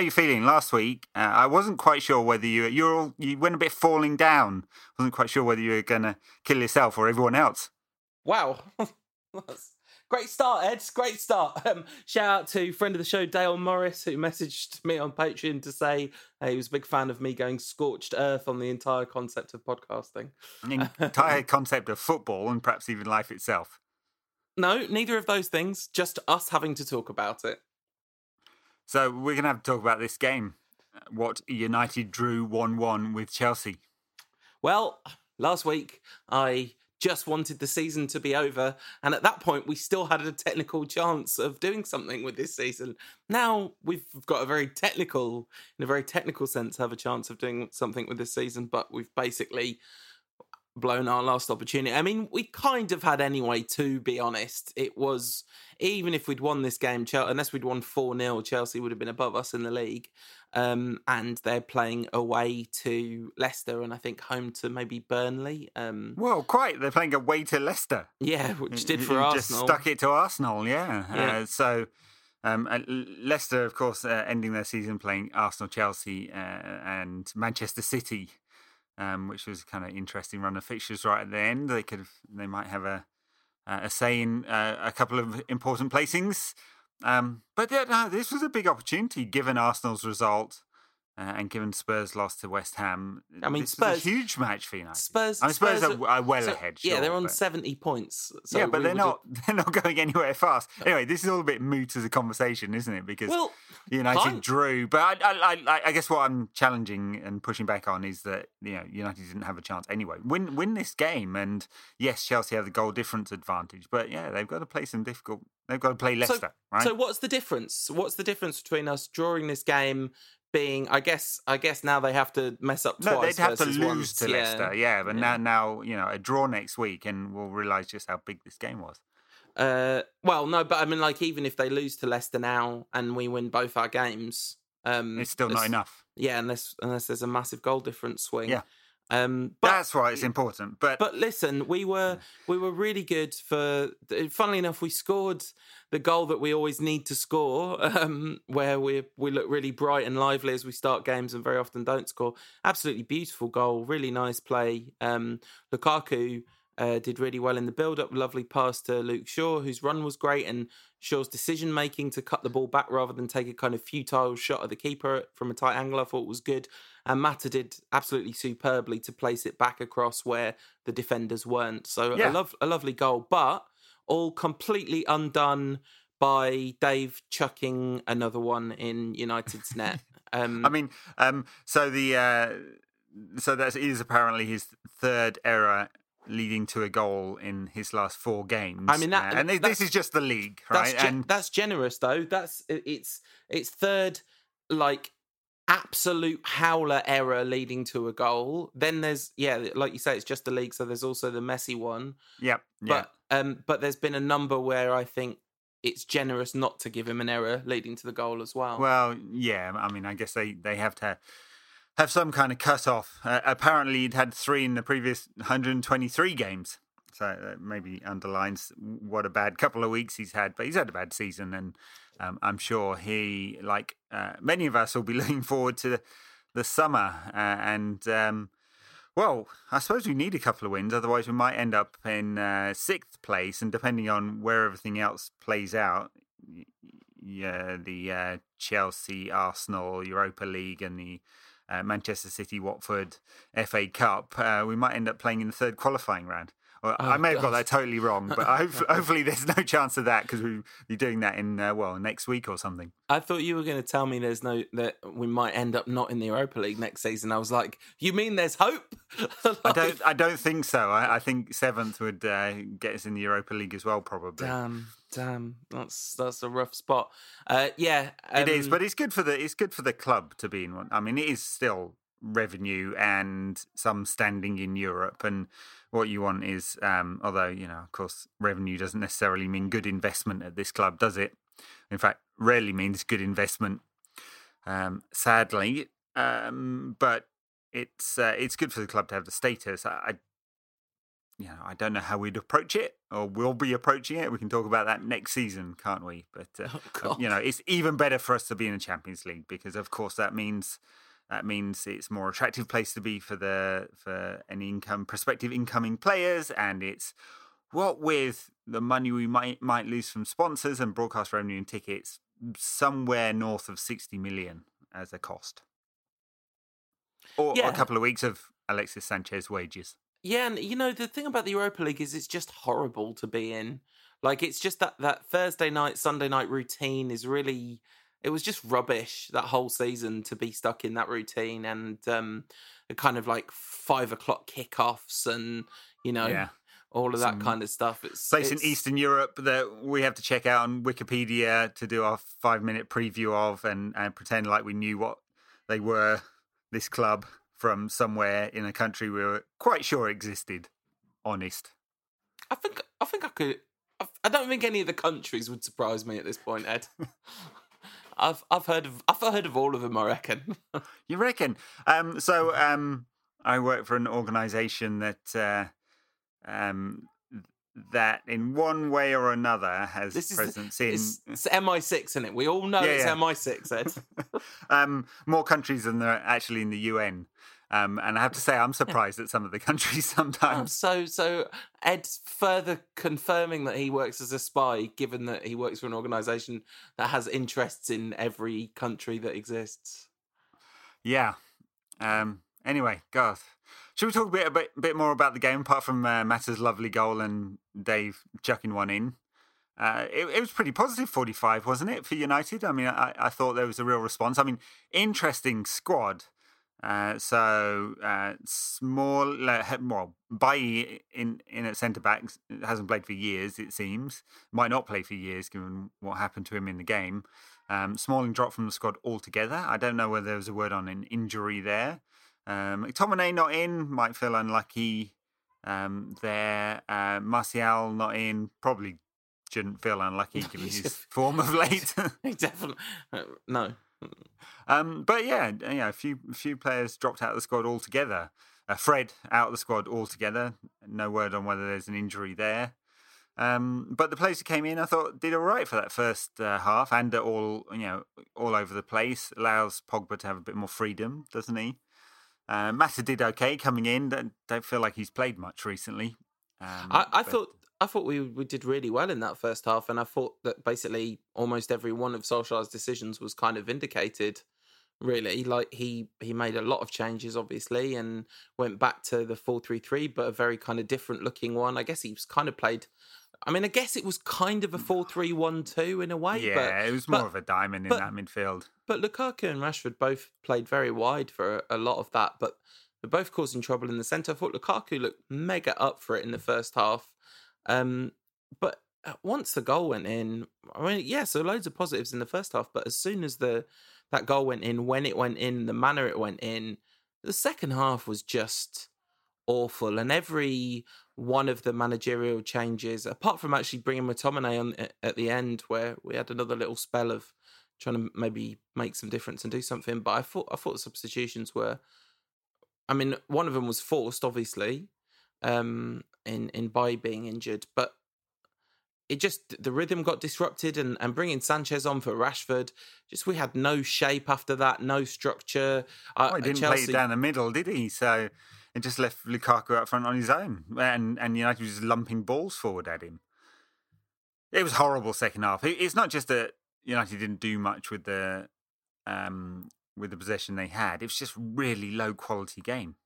are you feeling? Last week, uh, I wasn't quite sure whether you you all you went a bit falling down. wasn't quite sure whether you were going to kill yourself or everyone else. Wow. Great start, Ed. Great start. Um, shout out to friend of the show, Dale Morris, who messaged me on Patreon to say uh, he was a big fan of me going scorched earth on the entire concept of podcasting. The entire concept of football and perhaps even life itself. No, neither of those things. Just us having to talk about it. So we're going to have to talk about this game. What United drew 1 1 with Chelsea. Well, last week I just wanted the season to be over. And at that point, we still had a technical chance of doing something with this season. Now we've got a very technical, in a very technical sense, have a chance of doing something with this season, but we've basically blown our last opportunity. I mean, we kind of had anyway, to be honest. It was, even if we'd won this game, unless we'd won 4 0, Chelsea would have been above us in the league. Um, and they're playing away to Leicester and I think home to maybe Burnley. Um, well, quite. They're playing away to Leicester. Yeah, which did for you Arsenal. Just stuck it to Arsenal, yeah. Yeah. Uh, so. Um, Leicester, of course, uh, ending their season playing Arsenal, Chelsea, uh, and Manchester City, um, which was kind of interesting run of fixtures right at the end. They could, they might have a a say in uh, a couple of important placings. Um, but yeah, no, this was a big opportunity given Arsenal's result uh, and given Spurs lost to West Ham. I mean, Spurs a huge match for United. Spurs, I mean, Spurs, Spurs are, are well so- ahead. yeah, they're on but- seventy points. So yeah, but they're not. They're not going anywhere fast. Anyway, this is all a bit moot as a conversation, isn't it? Because Well, United fine. drew, but I, I, I, I guess what I'm challenging and pushing back on is that you know United didn't have a chance anyway. Win, win this game, and yes, Chelsea have the goal difference advantage, but yeah, they've got to play some difficult. They've got to play Leicester, right? So what's the difference? What's the difference between us drawing this game being? I guess. I guess now they have to mess up no, twice. they'd have to lose once. to yeah. Leicester, yeah. But Yeah. now, now you know, a draw next week, and we'll realise just how big this game was. Uh, well, no, but I mean, like, even if they lose to Leicester now and we win both our games, um, It's still not enough. Yeah, unless unless there's a massive goal difference swing. Yeah. Um, but That's why it's important. But, But listen, we were we were really good for. Funnily enough, we scored the goal that we always need to score, um, where we we look really bright and lively as we start games, and very often don't score. Absolutely beautiful goal, really nice play. Um, Lukaku uh, did really well in the build up. Lovely pass to Luke Shaw, whose run was great, and Shaw's decision making to cut the ball back rather than take a kind of futile shot at the keeper from a tight angle, I thought was good. And Mata did absolutely superbly to place it back across where the defenders weren't. So Yeah. a love a lovely goal, but all completely undone by Dave chucking another one in United's net. Um, I mean, um, so the uh, so that is apparently his third error leading to a goal in his last four games. I mean, that- Uh, and this is just the league, that's right? ge- and that's generous though. That's it's it's third like absolute howler error leading to a goal. Then there's yeah, like you say, it's just the league. So there's also the Messi one. yeah. But um, but there's been a number where I think it's generous not to give him an error leading to the goal as well. Well, yeah. I mean, I guess they, they have to have some kind of cut off. Uh, apparently, he'd had three in the previous 123 games. So that maybe underlines what a bad couple of weeks he's had. But he's had a bad season, and um, I'm sure he, like uh, many of us, will be looking forward to the, the summer. Uh, and um, well, I suppose we need a couple of wins, otherwise we might end up in uh, sixth place. And depending on where everything else plays out, yeah, the uh, Chelsea, Arsenal, Europa League, and the uh, Manchester City, Watford FA Cup, uh, we might end up playing in the third qualifying round. Well, I Oh, may have got that totally wrong, but I hope, hopefully there's no chance of that because we'll be doing that in uh, well next week or something. I thought you were going to tell me there's no that we might end up not in the Europa League next season. I was like, you mean there's hope? I don't. I don't think so. I, I think seventh would uh, get us in the Europa League as well, probably. Damn, damn, that's that's a rough spot. Uh, yeah, it is, um, but it's good for the it's good for the club to be in one. I mean, it is still revenue and some standing in Europe, and what you want is, um, although you know, of course, revenue doesn't necessarily mean good investment at this club, does it? In fact, rarely means good investment. Um, sadly, um, but it's uh, it's good for the club to have the status. I, I you know, I don't know how we'd approach it or we'll be approaching it. We can talk about that next season, can't we? But uh, Oh, you know, it's even better for us to be in the Champions League because, of course, that means that means it's a more attractive place to be for the for any income prospective incoming players, and it's what with the money we might might lose from sponsors and broadcast revenue and tickets, somewhere north of sixty million as a cost, or, or Yeah. a couple of weeks of Alexis Sanchez wages. Yeah, and you know the thing about the Europa League is it's just horrible to be in. Like it's just that that Thursday night, Sunday night routine is really it was just rubbish that whole season to be stuck in that routine and um kind of like five o'clock kickoffs and you know Yeah. all of that Some kind of stuff. It's place in Eastern Europe that we have to check out on Wikipedia to do our five minute preview of and, and pretend like we knew what they were, this club from somewhere in a country we were quite sure existed. Honest. I think I think I could. I don't think any of the countries would surprise me at this point, Ed. I've I've heard of I've heard of all of them. I reckon. You reckon? Um, so um, I work for an organisation that uh, um, that in one way or another has This is presence in It's, it's MI6, isn't it? We all know Yeah, it's yeah. MI6, Ed. um, more countries than there are actually in the UN. Um, and I have to say, I'm surprised at some of the countries Oh, sometimes. so so Ed's further confirming that he works as a spy, given that he works for an organisation that has interests in every country that exists. Yeah. Um, anyway, Garth, should we talk a bit, a bit, bit more about the game apart from uh, Mata's lovely goal and Dave chucking one in? Uh, it, it was pretty positive, 45, wasn't it, for United? I mean, I, I thought there was a real response. I mean, interesting squad. Uh, so uh, small, well, Bailly in in at centre back hasn't played for years. It seems might not play for years given what happened to him in the game. Um, Smalling dropped from the squad altogether. I don't know whether there was a word on an injury there. Um, McTominay not in might feel unlucky um, there. Uh, Martial not in probably shouldn't feel unlucky given his form of late. He definitely uh, no. Um, but yeah, yeah, a few a few players dropped out of the squad altogether. Uh, Fred out of the squad altogether. No word on whether there's an injury there. Um, but the players who came in, I thought, did all right for that first uh, half, and all you know, all over the place. Allows Pogba to have a bit more freedom, doesn't he? Uh, Mata did okay coming in. Don't, don't feel like he's played much recently. Um, I, I but- thought I thought we we did really well in that first half, and I thought that basically almost every one of Solskjaer's decisions was kind of vindicated. Really, like he he made a lot of changes, obviously, and went back to the four three three, but a very kind of different looking one. I guess he's kind of played. I mean, I guess it was kind of a four three one two in a way, yeah, but it was more but- of a diamond in that midfield. but Lukaku and Rashford both played very wide for a lot of that, but they're both causing trouble in the centre. I thought Lukaku looked mega up for it in the first half. Um, but uh, once the goal went in, I mean, yeah, so loads of positives in the first half, but as soon as the that goal went in, when it went in, the manner it went in, the second half was just awful. And every one of the managerial changes, apart from actually bringing McTominay on at- at the end, where we had another little spell of trying to maybe make some difference and do something. But I thought I thought the substitutions were. I mean, one of them was forced, obviously, um, in in by being injured, but it just the rhythm got disrupted, and and bringing Sanchez on for Rashford, just we had no shape after that, no structure. Uh, Well, he didn't Chelsea, play it down the middle, did he? So it just left Lukaku out front on his own, and and United was just lumping balls forward at him. It was horrible second half. It's not just that United didn't do much with the um, with the possession they had. It was just really low quality game,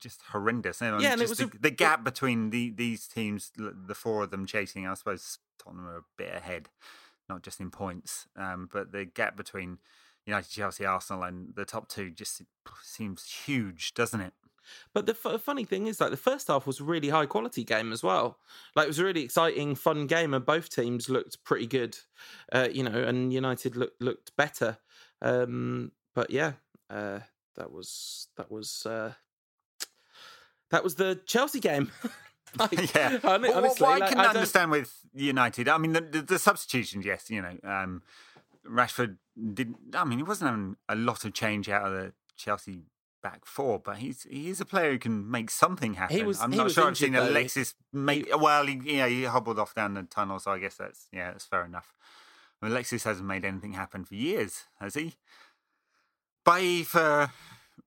just horrendous. And Yeah, and it was the, a- the gap between the, these teams, the four of them chasing. I suppose Tottenham are a bit ahead, not just in points, um, but the gap between United, Chelsea, Arsenal, and the top two just seems huge, doesn't it? But the f- funny thing is, like the first half was a really high quality game as well. Like it was a really exciting, fun game, and both teams looked pretty good. Uh, you know, and United looked looked better. Um, but yeah, uh, that was that was uh, that was the Chelsea game. Like, yeah. hon- Well, honestly, what I like, can I understand with United, I mean, the, the, the substitutions, yes, you know, um, Rashford didn't. I mean, he wasn't having a lot of change out of the Chelsea back four, but he's he is a player who can make something happen. He was- I'm he not sure I've seen though. Alexis make. well, he, know, he hobbled off down the tunnel, so I guess that's yeah, that's fair enough. I mean, Alexis hasn't made anything happen for years, has he? Bailly for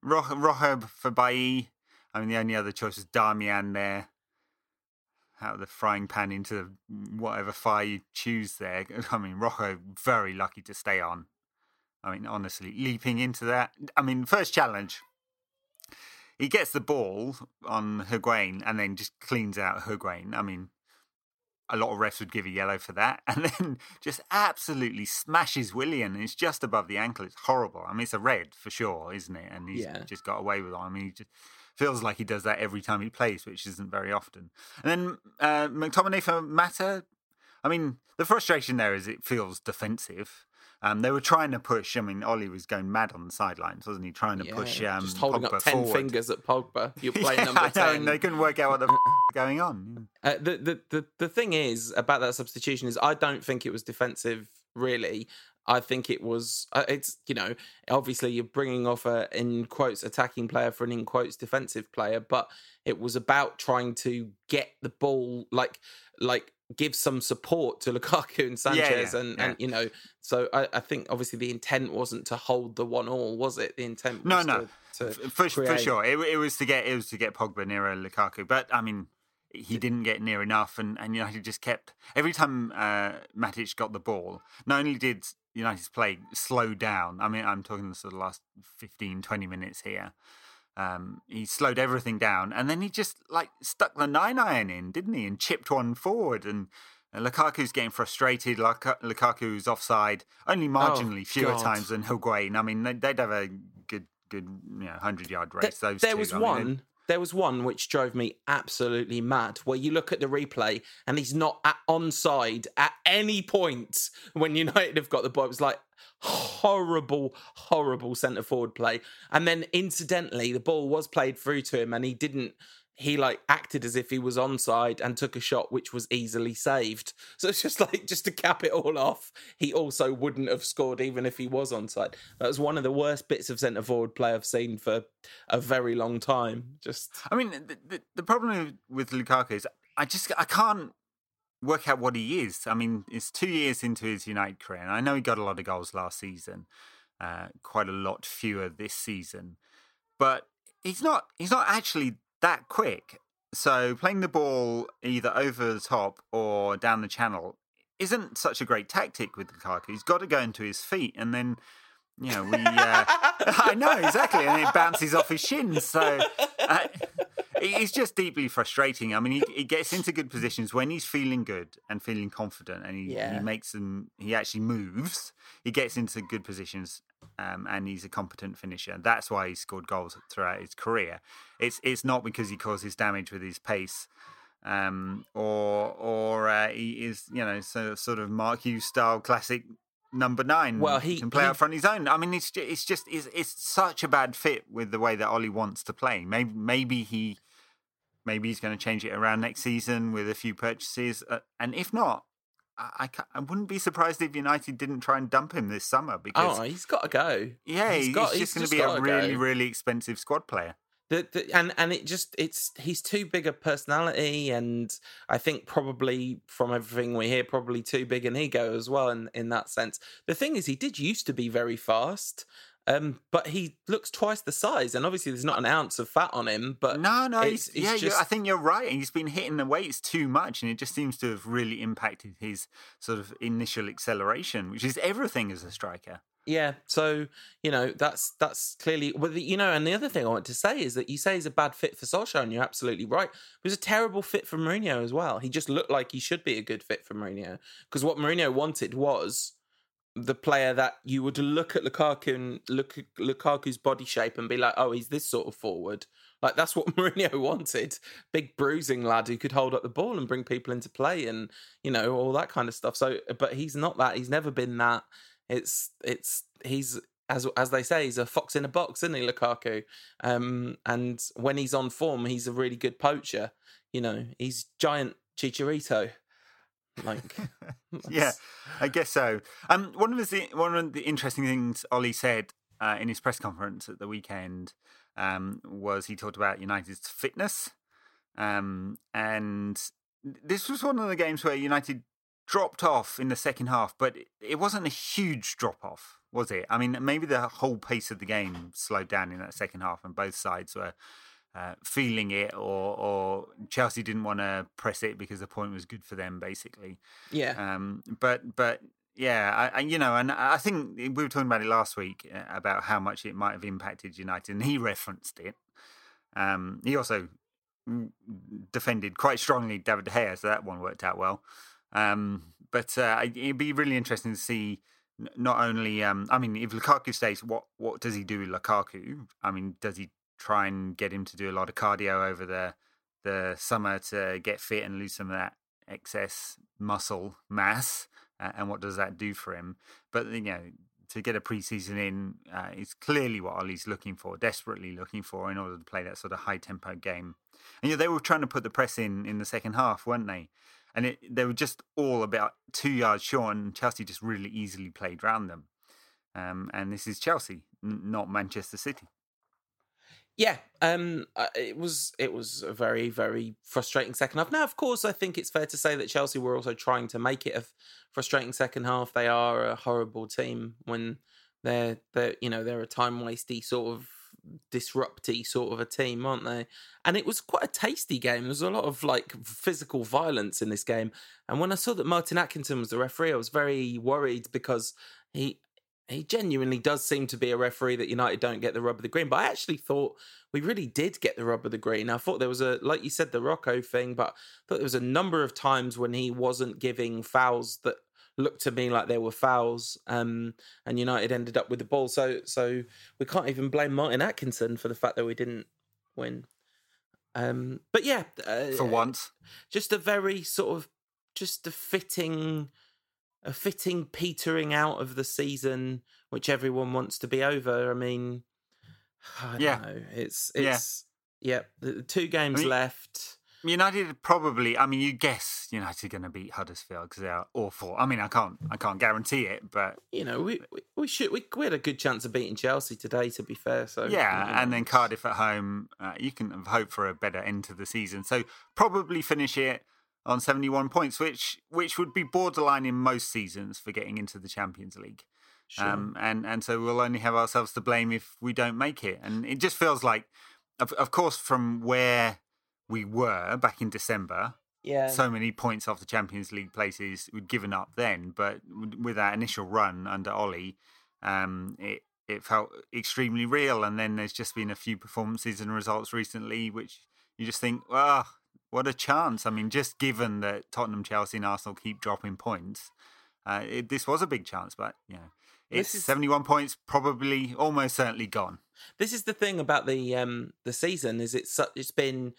Ro- Rojo for Bailly. I mean, the only other choice is Darmian there. Out of the frying pan into whatever fire you choose there. I mean, Rojo, very lucky to stay on. I mean, honestly, leaping into that. I mean, first challenge, he gets the ball on Higuain and then just cleans out Higuain. I mean, a lot of refs would give a yellow for that, and then just absolutely smashes Willian. And it's just above the ankle. It's horrible. I mean, it's a red for sure, isn't it? And he's Yeah. just got away with it. I mean, he just feels like he does that every time he plays, which isn't very often. And then uh, McTominay for Mata. I mean, the frustration there is it feels defensive. Um, they were trying to push. I mean, Ollie was going mad on the sidelines, wasn't he? Trying to Yeah, push um, just holding Pogba up ten forward. fingers at Pogba. You're playing Yeah, number I know, ten. and they couldn't work out what the f- going on. Uh, the, the the the thing is about that substitution is I don't think it was defensive really. I think it was uh, it's you know obviously you're bringing off a in quotes attacking player for an in quotes defensive player, but it was about trying to get the ball like like give some support to Lukaku and Sanchez yeah, and yeah. and you know so I, I think obviously the intent wasn't to hold the one all was it the intent No, was no. to, to for, for sure. It, it was to get it was to get Pogba nearer Lukaku, but I mean, he didn't get near enough, and and United just kept every time uh, Matic got the ball. Not only did United's play slow down. I mean, I'm talking the sort of last 15, 20 minutes here. Um, he slowed everything down, and then he just like stuck the nine iron in, didn't he? And chipped one forward, and. uh, Lukaku's getting frustrated. Luka- Lukaku's offside only marginally fewer Oh, God. times than Higuain. I mean, they- they'd have a good, good, you know, hundred yard race. There- those there two. was I mean, one. There was one which drove me absolutely mad. Where you look at the replay and he's not at onside at any point when United have got the ball. It was like horrible, horrible centre forward play. And then incidentally, the ball was played through to him, and he didn't. He like acted as if he was onside and took a shot which was easily saved. So it's just like just to cap it all off, he also wouldn't have scored even if he was onside. That was one of the worst bits of centre forward play I've seen for a very long time. Just I mean, the, the, the problem with Lukaku is I just I can't work out what he is. I mean, it's two years into his United career, and I know he got a lot of goals last season, uh, quite a lot fewer this season, but he's not he's not actually that quick. So playing the ball either over the top or down the channel isn't such a great tactic with Lukaku. He's got to go into his feet, and then you know we. Uh, I know exactly, and it bounces off his shins. So uh, it's just deeply frustrating. I mean, he, he gets into good positions when he's feeling good and feeling confident, and he, Yeah. he makes them. He actually moves. He gets into good positions, um, and he's a competent finisher. That's why he scored goals throughout his career. It's it's not because he causes damage with his pace. Um, or or uh, he is you know so, sort of Mark Hughes style classic number nine. Well, he- can play he- out front his own. I mean, it's it's just it's, it's such a bad fit with the way that Ollie wants to play. Maybe maybe he maybe he's going to change it around next season with a few purchases, uh, and if not, I, I, I wouldn't be surprised if United didn't try and dump him this summer because oh, he's got to go. yeah, he's he's, just going to be a really go. really expensive squad player. The, the, and and it just it's he's too big a personality and I think probably from everything we hear probably too big an ego as well in in that sense. The thing is he did used to be very fast. Um, but he looks twice the size, and obviously there's not an ounce of fat on him. But No, no, it's- he's, it's yeah, you I think you're right. He's been hitting the weights too much, and it just seems to have really impacted his sort of initial acceleration, which is everything as a striker. Yeah, so you know that's that's clearly. Well, you know, and the other thing I want to say is that you say he's a bad fit for Solskjaer, and you're absolutely right. He was a terrible fit for Mourinho as well. He just looked like he should be a good fit for Mourinho because what Mourinho wanted was the player that you would look at Lukaku and look Lukaku's body shape and be like, oh, he's this sort of forward. Like that's what Mourinho wanted. Big bruising lad who could hold up the ball and bring people into play and you know all that kind of stuff. So, but he's not that. He's never been that. It's it's he's as as they say, he's a fox in a box, isn't he, Lukaku? Um, and when he's on form, he's a really good poacher. You know, he's giant Chicharito. Like, Yeah, I guess so. Um, one of the one of the interesting things Ollie said uh, in his press conference at the weekend um, was he talked about United's fitness, um, and this was one of the games where United dropped off in the second half, but it wasn't a huge drop off, was it? I mean, maybe the whole pace of the game slowed down in that second half, and both sides were uh, feeling it, or or Chelsea didn't want to press it because the point was good for them, basically. Yeah. Um. But but yeah, I, I, you know, and I think we were talking about it last week uh, about how much it might have impacted United, and he referenced it. Um. He also defended quite strongly David De Gea, so that one worked out well. Um. But uh, it'd be really interesting to see not only um, I mean if Lukaku stays what what does he do with Lukaku I mean does he try and get him to do a lot of cardio over the the summer to get fit and lose some of that excess muscle mass. Uh, and what does that do for him? But you know, to get a preseason in uh, is clearly what Ollie's looking for, desperately looking for, in order to play that sort of high tempo game. And you know, they were trying to put the press in in the second half, weren't they? And it, they were just all about two yards short, and Chelsea just really easily played round them. Um, and this is Chelsea, n- not Manchester City. Yeah, um, uh, it was it was a very very frustrating second half. Now, of course, I think it's fair to say that Chelsea were also trying to make it a frustrating second half. They are a horrible team when they're they you know they're a time wasty sort of disrupty sort of a team, aren't they? And it was quite a tasty game. There was a lot of like physical violence in this game. And when I saw that Martin Atkinson was the referee, I was very worried because he he genuinely does seem to be a referee that United don't get the rub of the green. But I actually thought we really did get the rub of the green. I thought there was a, like you said, the Rojo thing, but I thought there was a number of times when he wasn't giving fouls that looked to me like there were fouls, um, and United ended up with the ball. So, so we can't even blame Martin Atkinson for the fact that we didn't win. Um, but yeah, uh, for once, just a very sort of just a fitting a fitting petering out of the season, which everyone wants to be over. I mean, I yeah, know. it's it's yeah, yeah the two games I mean, left. United probably. I mean, you guess United are going to beat Huddersfield because they are awful. I mean, I can't, I can't guarantee it, but you know, we we, we should we, we had a good chance of beating Chelsea today. To be fair, so yeah, you know. and then Cardiff at home, uh, you can hope for a better end to the season. So probably finish it on 71 points, which which would be borderline in most seasons for getting into the Champions League. Sure. Um, and and so we'll only have ourselves to blame if we don't make it. And it just feels like, of, of course, from where we were back in December, yeah, so many points off the Champions League places we'd given up then. But with that initial run under Ollie, um, it it felt extremely real. And then there's just been a few performances and results recently, which you just think, well, what a chance! I mean, just given that Tottenham, Chelsea, and Arsenal keep dropping points, uh, it, this was a big chance. But you know, it's is, 71 points, probably almost certainly gone. This is the thing about the um the season is it's it's been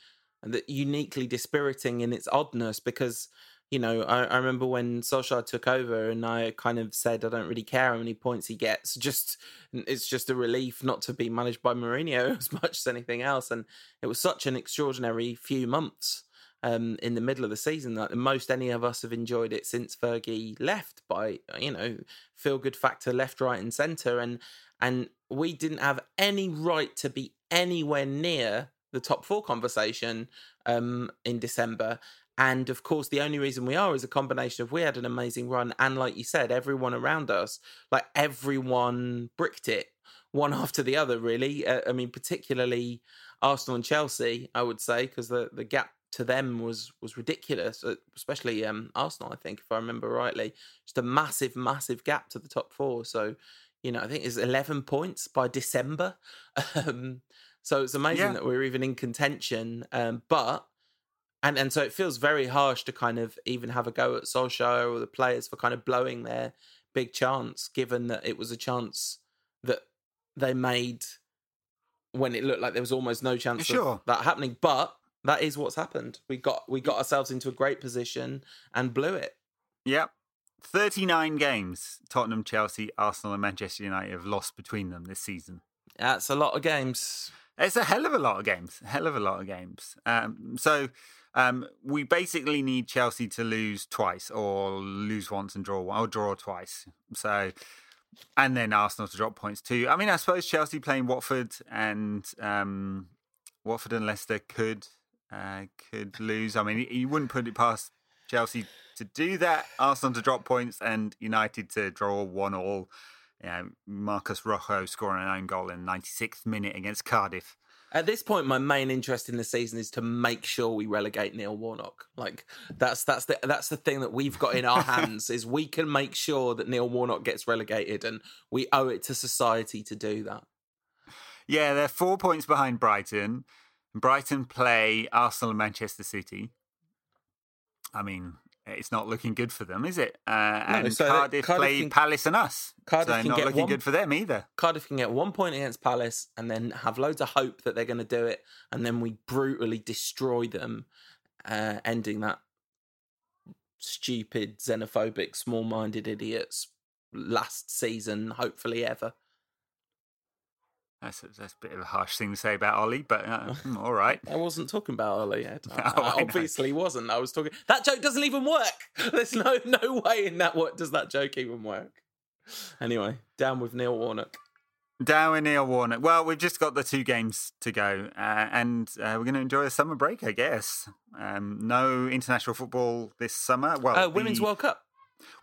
uniquely dispiriting in its oddness because you know, I, I, remember when Solskjaer took over and I kind of said I don't really care how many points he gets. Just it's just a relief not to be managed by Mourinho as much as anything else. And it was such an extraordinary few months um, in the middle of the season that most any of us have enjoyed it since Fergie left by, you know, feel good factor left, right, and centre. And and we didn't have any right to be anywhere near the top four conversation um, in December. And of course, the only reason we are is a combination of we had an amazing run, and like you said, everyone around us, like everyone bricked it one after the other. Really, uh, I mean, particularly Arsenal and Chelsea, I would say, because the the gap to them was was ridiculous, uh, especially um, Arsenal. I think, if I remember rightly, just a massive, massive gap to the top four. So, you know, I think it's eleven points by December. Um, so it's amazing yeah. that we're even in contention. Um, but and and so it feels very harsh to kind of even have a go at Solskjaer or the players for kind of blowing their big chance, given that it was a chance that they made when it looked like there was almost no chance sure. of that happening. But that is what's happened. We got we got ourselves into a great position and blew it. Yep. 39 games Tottenham, Chelsea, Arsenal, and Manchester United have lost between them this season. That's a lot of games. It's a hell of a lot of games. Hell of a lot of games. Um, so um, we basically need Chelsea to lose twice, or lose once and draw one, or draw twice. So and then Arsenal to drop points too. I mean, I suppose Chelsea playing Watford and um, Watford and Leicester could uh, could lose. I mean, you wouldn't put it past Chelsea to do that. Arsenal to drop points and United to draw one all. Yeah, Marcos Rojo scoring an own goal in the 96th minute against Cardiff. At this point, my main interest in the season is to make sure we relegate Neil Warnock. Like that's that's the that's the thing that we've got in our hands is we can make sure that Neil Warnock gets relegated, and we owe it to society to do that. Yeah, they're four points behind Brighton. Brighton play Arsenal and Manchester City. I mean, it's not looking good for them, is it? Uh, and no, so Cardiff, Cardiff play can, Palace and us. Cardiff so not get looking one, good for them either. Cardiff can get one point against Palace and then have loads of hope that they're going to do it, and then we brutally destroy them, uh, ending that stupid, xenophobic, small-minded idiots last season, hopefully ever. That's a, that's a bit of a harsh thing to say about Ollie, but uh, hmm, all right. I wasn't talking about Ollie yet. I, oh, I obviously wasn't. I was talking. That joke doesn't even work. There's no no way in that. What does that joke even work? Anyway, down with Neil Warnock. Down with Neil Warnock. Well, we've just got the two games to go, uh, and uh, we're going to enjoy a summer break, I guess. Um, no international football this summer. Well, uh, Women's the... World Cup.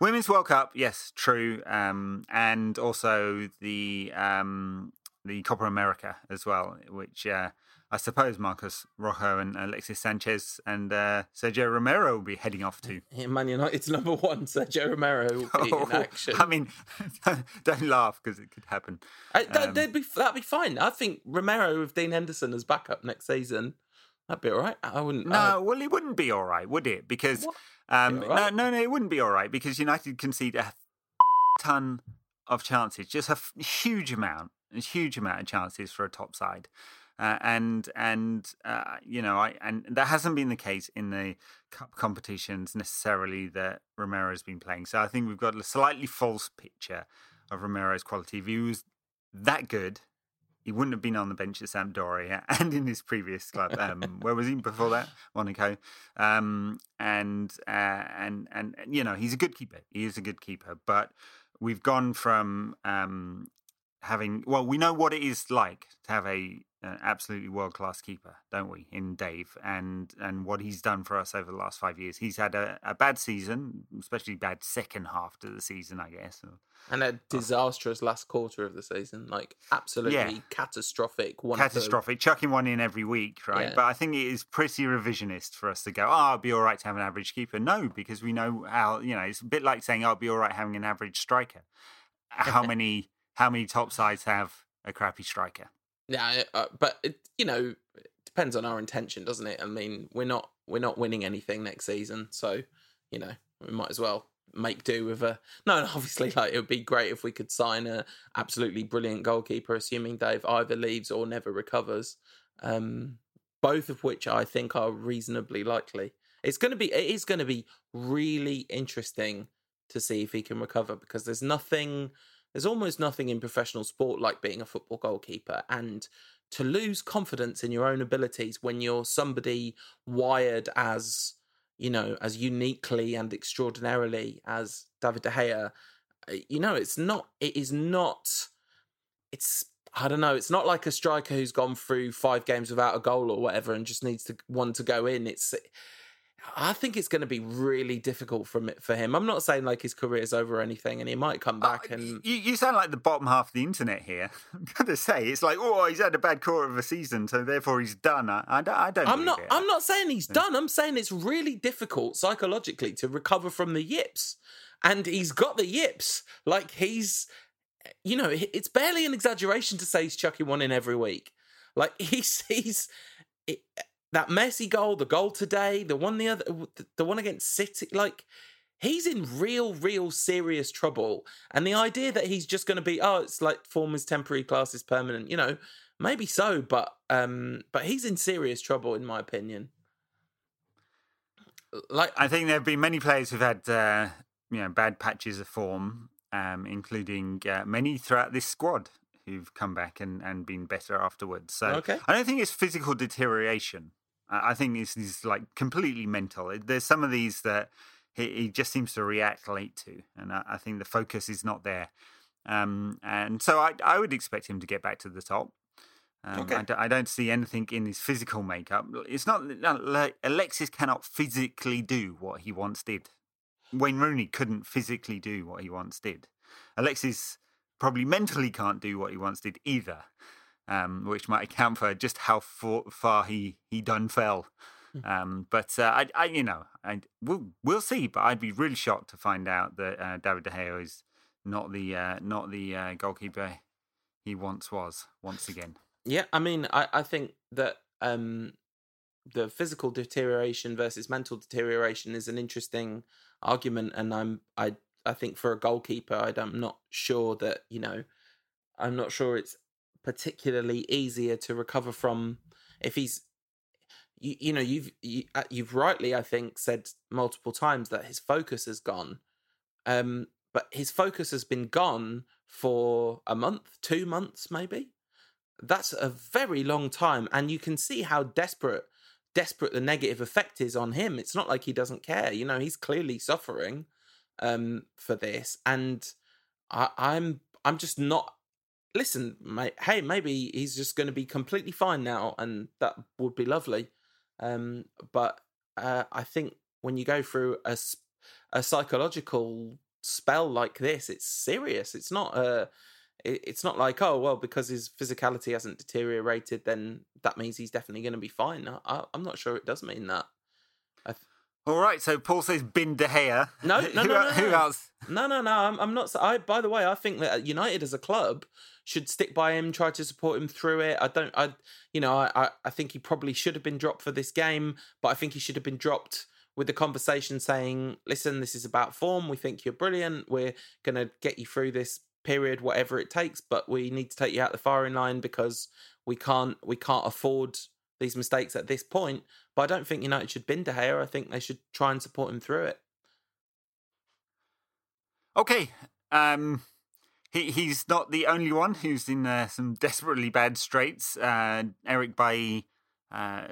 Women's World Cup, yes, true, um, and also the um, the Copa America as well, which uh, I suppose Marcos Rojo and Alexis Sanchez and uh, Sergio Romero will be heading off to. Man United's number one, Sergio Romero will be oh, in action. I mean, don't laugh because it could happen. I, um, that'd, be, that'd be fine. I think Romero with Dean Henderson as backup next season, that'd be all right. I wouldn't. No, well, it wouldn't be all right, would it? Because um, right? no, no, no, it wouldn't be all right because United concede a ton of chances, just a huge amount a huge amount of chances for a top side. Uh, and and uh, you know I and that hasn't been the case in the cup competitions necessarily that Romero has been playing. So I think we've got a slightly false picture of Romero's quality. If he was that good, he wouldn't have been on the bench at Sampdoria and in his previous club. Um, where was he before that? Monaco. Um, and uh, and and you know he's a good keeper. He is a good keeper, but we've gone from um, having well, we know what it is like to have a an absolutely world class keeper, don't we? In Dave and and what he's done for us over the last five years. He's had a, a bad season, especially bad second half to the season, I guess. And a disastrous last quarter of the season, like absolutely yeah. catastrophic. One catastrophic, chucking one in every week, right? Yeah. But I think it is pretty revisionist for us to go, ah, oh, it'll be all right to have an average keeper. No, because we know how, you know, it's a bit like saying, ah, oh, it'll be all right having an average striker. How many how many top sides have a crappy striker? Yeah, uh, but it, you know, it depends on our intention, doesn't it? I mean, we're not we're not winning anything next season, so you know, we might as well make do with a no obviously like it would be great if we could sign a absolutely brilliant goalkeeper assuming dave either leaves or never recovers um both of which i think are reasonably likely it's going to be it is going to be really interesting to see if he can recover because there's nothing there's almost nothing in professional sport like being a football goalkeeper. And to lose confidence in your own abilities when you're somebody wired as, you know, as uniquely and extraordinarily as David De Gea, eh, you know, it's not, it is not, it's, I don't know. It's not like a striker who's gone through five games without a goal or whatever and just needs to one to go in. It's I think it's going to be really difficult for for him. I'm not saying like his career's over or anything, and he might come uh, back. Uh, and you, you, sound like the bottom half of the internet here. I'm gonna say it's like, oh, he's had a bad quarter of a season, so therefore he's done. I, I don't. I don't I'm not. It. I'm not saying he's done. I'm saying it's really difficult psychologically to recover from the yips, and he's got the yips. Like he's, you know, it's barely an exaggeration to say he's chucking one in every week. Like he's he's. It, that Messi goal, the goal today, the one the other, the one against City, like he's in real, real serious trouble. And the idea that he's just going to be, oh, it's like form is temporary, class is permanent, you know, maybe so, but um, but he's in serious trouble, in my opinion. Like, I think there have been many players who've had, uh, you know, bad patches of form, um, including uh, many throughout this squad who've come back and, and been better afterwards. So okay. I don't think it's physical deterioration. I think it's, it's like completely mental. There's some of these that he, he just seems to react late to, and I, I think the focus is not there. Um, and so I, I would expect him to get back to the top. Um, Okay. I, don't, see anything in his physical makeup. It's not like Alexis cannot physically do what he once did. Wayne Rooney couldn't physically do what he once did. Alexis probably mentally can't do what he once did either, um, which might account for just how far, far he he done fell. Um, but uh, I, I, you know, I, we'll we'll see. But I'd be really shocked to find out that uh, David de Gea is not the uh, not the uh, goalkeeper he once was. Once again. Yeah, I mean, I, I think that um, the physical deterioration versus mental deterioration is an interesting argument, and I'm I I think for a goalkeeper, I'm not sure that you know, I'm not sure it's particularly easier to recover from if he's. You, you know you've you, uh, you've rightly I think said multiple times that his focus has gone, um, but his focus has been gone for a month, two months, maybe that's a very long time and you can see how desperate desperate the negative effect is on him it's not like he doesn't care you know he's clearly suffering um for this and i i'm i'm just not listen mate hey maybe he's just going to be completely fine now and that would be lovely um but uh i think when you go through a a psychological spell like this it's serious it's not a it- it's not like oh well because his physicality hasn't deteriorated then that means he's definitely going to be fine. I, i'm not sure it does mean that All right. So Paul says bin De Gea. No, no, who, no, no, who else? no no no i'm, I'm not i by the way i think that united as a club should stick by him try to support him through it i don't i you know i i, I think he probably should have been dropped for this game but i think he should have been dropped with the conversation saying listen this is about form we think you're brilliant we're going to get you through this period whatever it takes but we need to take you out the firing line because we can't we can't afford these mistakes at this point but i don't think united should bin De Gea. i think they should try and support him through it Okay. Um, he he's not the only one who's in uh, some desperately bad straits. Uh, Eric Bailly uh,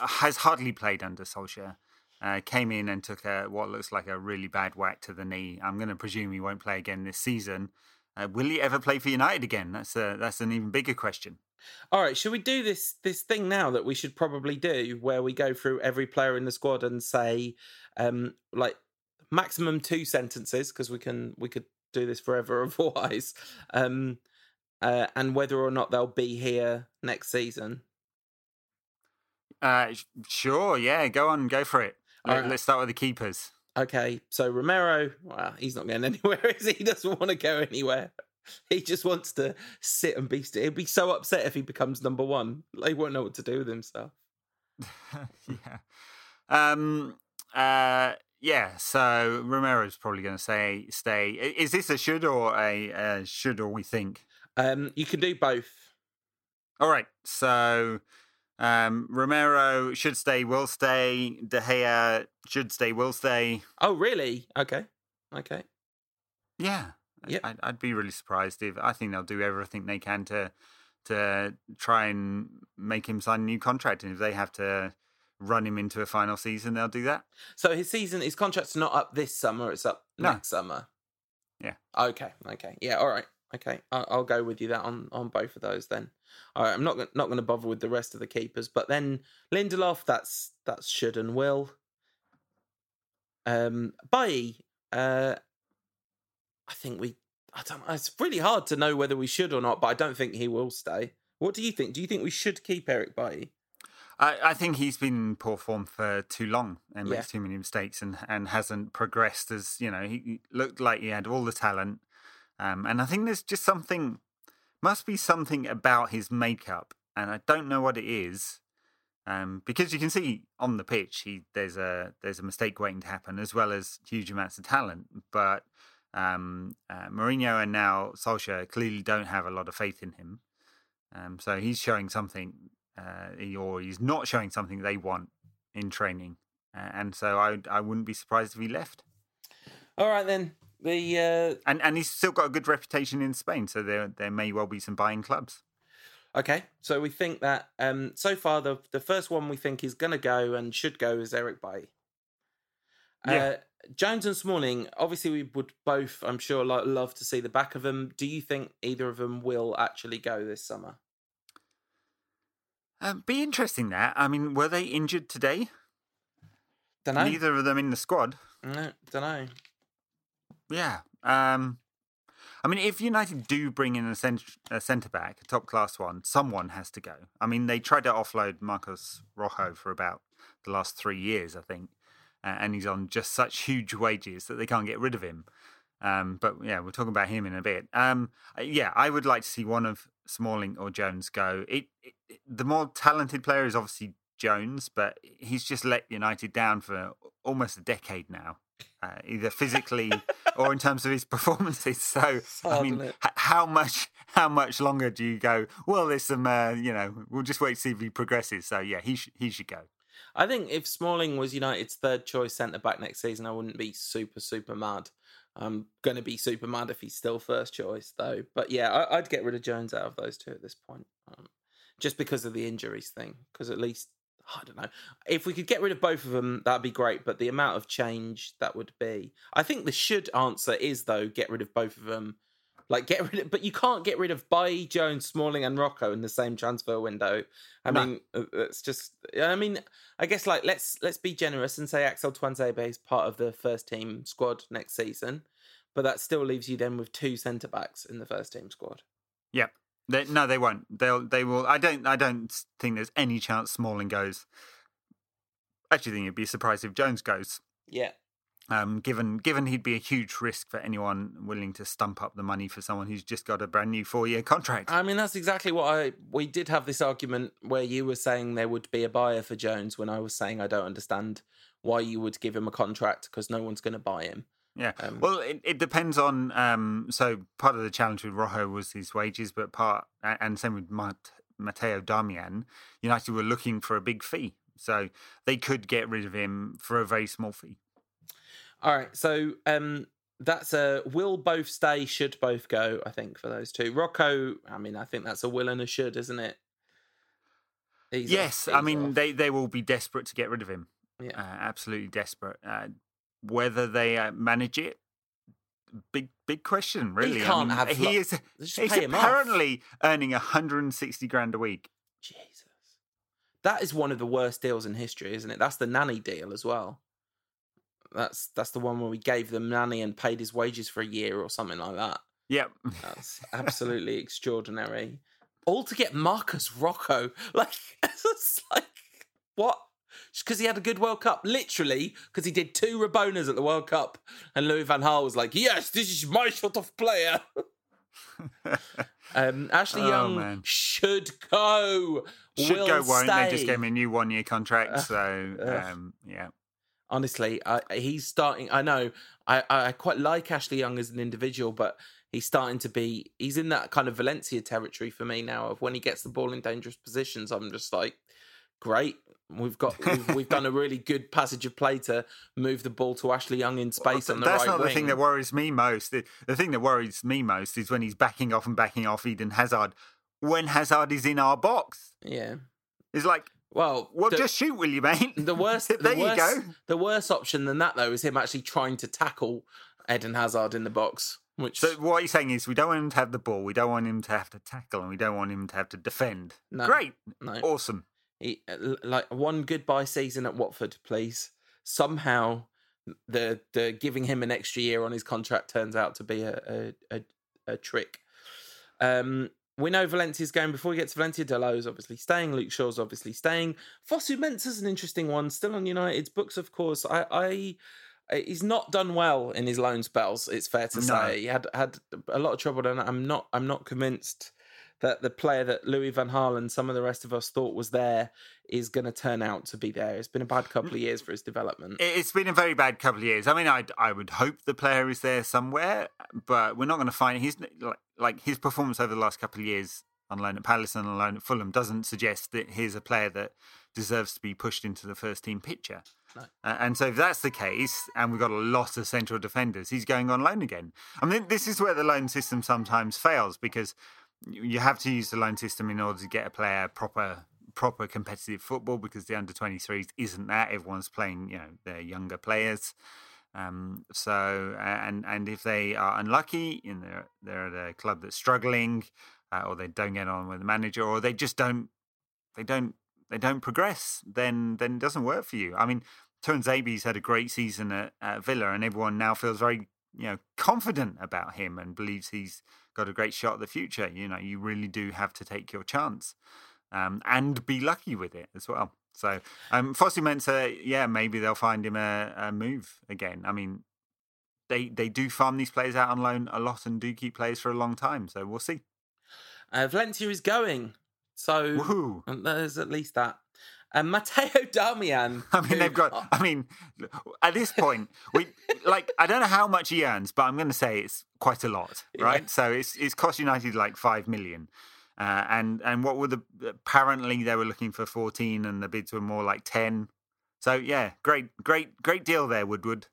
has hardly played under Solskjaer. Uh, came in and took a what looks like a really bad whack to the knee. I'm going to presume he won't play again this season. Uh, will he ever play for United again? That's a, that's an even bigger question. All right, should we do this this thing now that we should probably do, where we go through every player in the squad and say, um, like maximum two sentences because we can we could do this forever otherwise, um, uh, and whether or not they'll be here next season. Uh, sure, yeah, go on, go for it. All Let, right. Let's start with the keepers. Okay, so Romero, well, he's not going anywhere, is he? He doesn't want to go anywhere. He just wants to sit and be still. He'd be so upset if he becomes number one. He won't know what to do with himself. yeah. Um. Uh. Yeah. So Romero's probably going to say stay. Is this a should or a uh, should or we think? Um, you can do both. All right. So, um, Romero should stay, will stay. De Gea should stay, will stay. Oh, really? Okay, okay. Yeah. Yep. I'd, I'd be really surprised if I think they'll do everything they can to to try and make him sign a new contract, and if they have to run him into a final season, they'll do that. So his season, his contract's not up this summer; it's up No. next summer. Yeah. Okay. Okay. Yeah. All right. Okay. I'll, I'll go with you that on on both of those then. All right. I'm not not going to bother with the rest of the keepers, but then Lindelof, that's that's should and will. Um, Bailly, uh, I think we. I don't. know. It's really hard to know whether we should or not, but I don't think he will stay. What do you think? Do you think we should keep Eric Bailly? I, I think he's been in poor form for too long and Yeah. makes too many mistakes and, and hasn't progressed as you know he he looked like he had all the talent, um, and I think there's just something must be something about his makeup, and I don't know what it is, um, because you can see on the pitch he there's a there's a mistake waiting to happen as well as huge amounts of talent, but um, uh, Mourinho and now Solskjaer clearly don't have a lot of faith in him. Um, so he's showing something, uh, or he's not showing something they want in training, uh, and so I I wouldn't be surprised if he left. All right then. The uh, And and he's still got a good reputation in Spain, so there there may well be some buying clubs. Okay, so we think that um, so far the the first one we think is going to go and should go is Eric Bailly. Uh, Jones and Smalling, obviously, we would both, I'm sure, like, love to see the back of them. Do you think either of them will actually go this summer? Um, be interesting that. I mean, were they injured today? Don't know. Neither of them in the squad. No, don't know. Yeah. Um, I mean, if United do bring in a, cent- a centre back, a top class one, someone has to go. I mean, they tried to offload Marcos Rojo for about the last three years, I think, and he's on just such huge wages that they can't get rid of him. Um, but yeah, we'll talk about him in a bit. Um, yeah, I would like to see one of Smalling or Jones go. It, it the more talented player is obviously Jones, but he's just let United down for almost a decade now, uh, either physically or in terms of his performances. So, I mean, h- how much how much longer do you go? Well, there's some, uh, you know, we'll just wait to see if he progresses. So, yeah, he sh- he should go. I think if Smalling was United's third choice centre back next season, I wouldn't be super, super mad. I'm going to be super mad if he's still first choice, though. But yeah, I, I'd get rid of Jones out of those two at this point, um, just because of the injuries thing. Because at least, I don't know, if we could get rid of both of them, that'd be great. But the amount of change that would be, I think the should answer is though, get rid of both of them. Like get rid of, but you can't get rid of Bailly, Jones, Smalling, and Rojo in the same transfer window. I No. mean, uh, it's just. I mean, I guess like let's let's be generous and say Axel Tuanzebe is part of the first team squad next season, but that still leaves you then with two centre backs in the first team squad. Yep. They, no, they won't. They'll. They will. I don't. I don't think there's any chance Smalling goes. I actually think it'd be surprised if Jones goes. Yeah, Um, given given he'd be a huge risk for anyone willing to stump up the money for someone who's just got a brand new four year contract. I mean that's exactly what I. We did have this argument where you were saying there would be a buyer for Jones when I was saying I don't understand why you would give him a contract because no one's going to buy him. Yeah. Um, well, it, it depends on. Um, so part of the challenge with Rojo was his wages, but part and same with Mat- Matteo Darmian, United were looking for a big fee, so they could get rid of him for a very small fee. All right, so um, that's a will both stay, should both go. I think for those two, Rojo. I mean, I think that's a will and a should, isn't it? He's off, yes, I mean off. they they will be desperate to get rid of him. Yeah. Uh, absolutely desperate. Uh, whether they uh, manage it, big big question. Really, I can't mean, have he lo- is. He's him off. apparently earning 160 grand a week. Jesus, that is one of the worst deals in history, isn't it? That's the Nani deal as well. That's that's the one where we gave them Nani and paid his wages for a year or something like that. Yep. That's absolutely extraordinary. All to get Marcos Rojo. Like, it's like, what? Because he had a good World Cup. Literally, because he did two Rabonas at the World Cup. And Louis Van Gaal was like, yes, this is my sort of player. um, Ashley Oh, Young man. should go. Should will go, won't. They just gave him a new one year contract. Ugh, So, ugh. um, yeah. Honestly, I, he's starting. I know I, I quite like Ashley Young as an individual, but he's starting to be. He's in that kind of Valencia territory for me now. Of when he gets the ball in dangerous positions, I'm just like, great. We've got we've, we've done a really good passage of play to move the ball to Ashley Young in space on the That's right not wing. the thing that worries me most. The, the thing that worries me most is when he's backing off and backing off Eden Hazard when Hazard is in our box. yeah. It's like, Well, well, the, just shoot, will you, mate? the worst. there the you go. The worst option than that though is him actually trying to tackle Eden Hazard in the box, which So what you're saying is we don't want him to have the ball, we don't want him to have to tackle, and we don't want him to have to defend. No. Great, no. awesome. He, uh, like one goodbye season at Watford, please. Somehow, the the giving him an extra year on his contract turns out to be a a, a, a trick. Um, we know Valencia's going before we get to Valencia. Dalot's obviously staying. Luke Shaw's obviously staying. Fosu Mensah's an interesting one. Still on United's books, of course. I, I he's not done well in his loan spells. It's fair to No. say he had had a lot of trouble, and I'm not I'm not convinced that the player that Louis Van Gaal and some of the rest of us thought was there is going to turn out to be there. It's been a bad couple of years for his development. It- It's been a very bad couple of years. I mean, I I would hope the player is there somewhere, but we're not going to find his like like his performance over the last couple of years on loan at Palace and on loan at Fulham doesn't suggest that he's a player that deserves to be pushed into the first team picture. No. Uh, and so if that's the case, and we've got a lot of central defenders, he's going on loan again. I mean, this is where the loan system sometimes fails because you have to use the loan system in order to get a player proper proper competitive football because the under 23s isn't that. Everyone's playing, you know, their younger players. Um, so and and if they are unlucky in their they're at a club that's struggling, uh, or they don't get on with the manager, or they just don't they don't they don't progress, then then it doesn't work for you. I mean, turns Tuanzebe's had a great season at, at Villa, and everyone now feels very you know confident about him and believes he's got a great shot at the future. You know, you really do have to take your chance um, and be lucky with it as well. So, um, Fosu Mensah, yeah, maybe they'll find him a, a move again. I mean, they they do farm these players out on loan a lot and do keep players for a long time. So we'll see. Uh, Valencia is going, so Woohoo. there's at least that. And Matteo Darmian. I mean, they've got. I mean, at this point, we like. I don't know how much he earns, but I'm going to say it's quite a lot, right? So it's it's cost United like five million, uh, and and what were the apparently they were looking for fourteen, and the bids were more like ten. So yeah, great, great, great deal there, Woodward.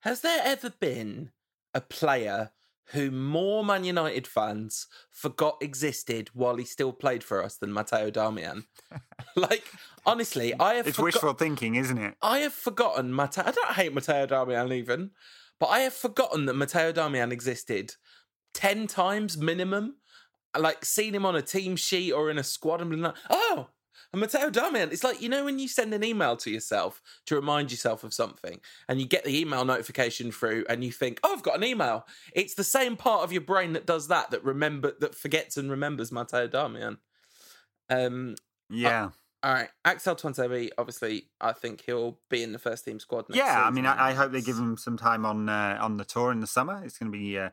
Has there ever been a player who more Man United fans forgot existed while he still played for us than Matteo Darmian? like, honestly, I have It's forgo- wishful thinking, isn't it? I have forgotten Matteo. I don't hate Matteo Darmian even, but I have forgotten that Matteo Darmian existed ten times minimum. Like seen him on a team sheet or in a squad and been like, oh, and Matteo Darmian. It's like you know when you send an email to yourself to remind yourself of something, and you get the email notification through, and you think, oh, I've got an email. It's the same part of your brain that does that that remember that forgets and remembers Matteo Darmian. Um, Yeah, all right, Axel Tuanzebe, obviously, I think he'll be in the first team squad. Next yeah. I mean, I, I hope they give him some time on uh, on the tour in the summer. It's going to be uh,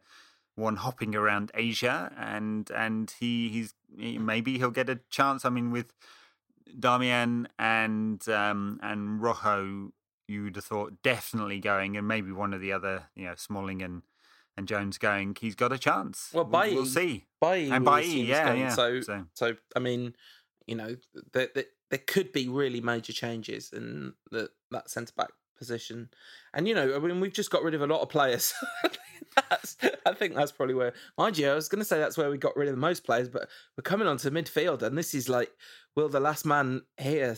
one hopping around Asia, and and he he's he, maybe he'll get a chance. I mean, with Darmian and um, and Rojo, you would have thought definitely going, and maybe one of the other, you know, Smalling and and Jones going. He's got a chance. Well, we'll, we'll see. Bailly And Bailly, yeah, yeah. So, So- so I mean, you know, there, there, there could be really major changes in the, that centre back position, and you know, I mean, we've just got rid of a lot of players. I think that's probably where, mind you, I was going to say that's where we got rid of the most players, but we're coming on to midfield, and this is like, will the last man here?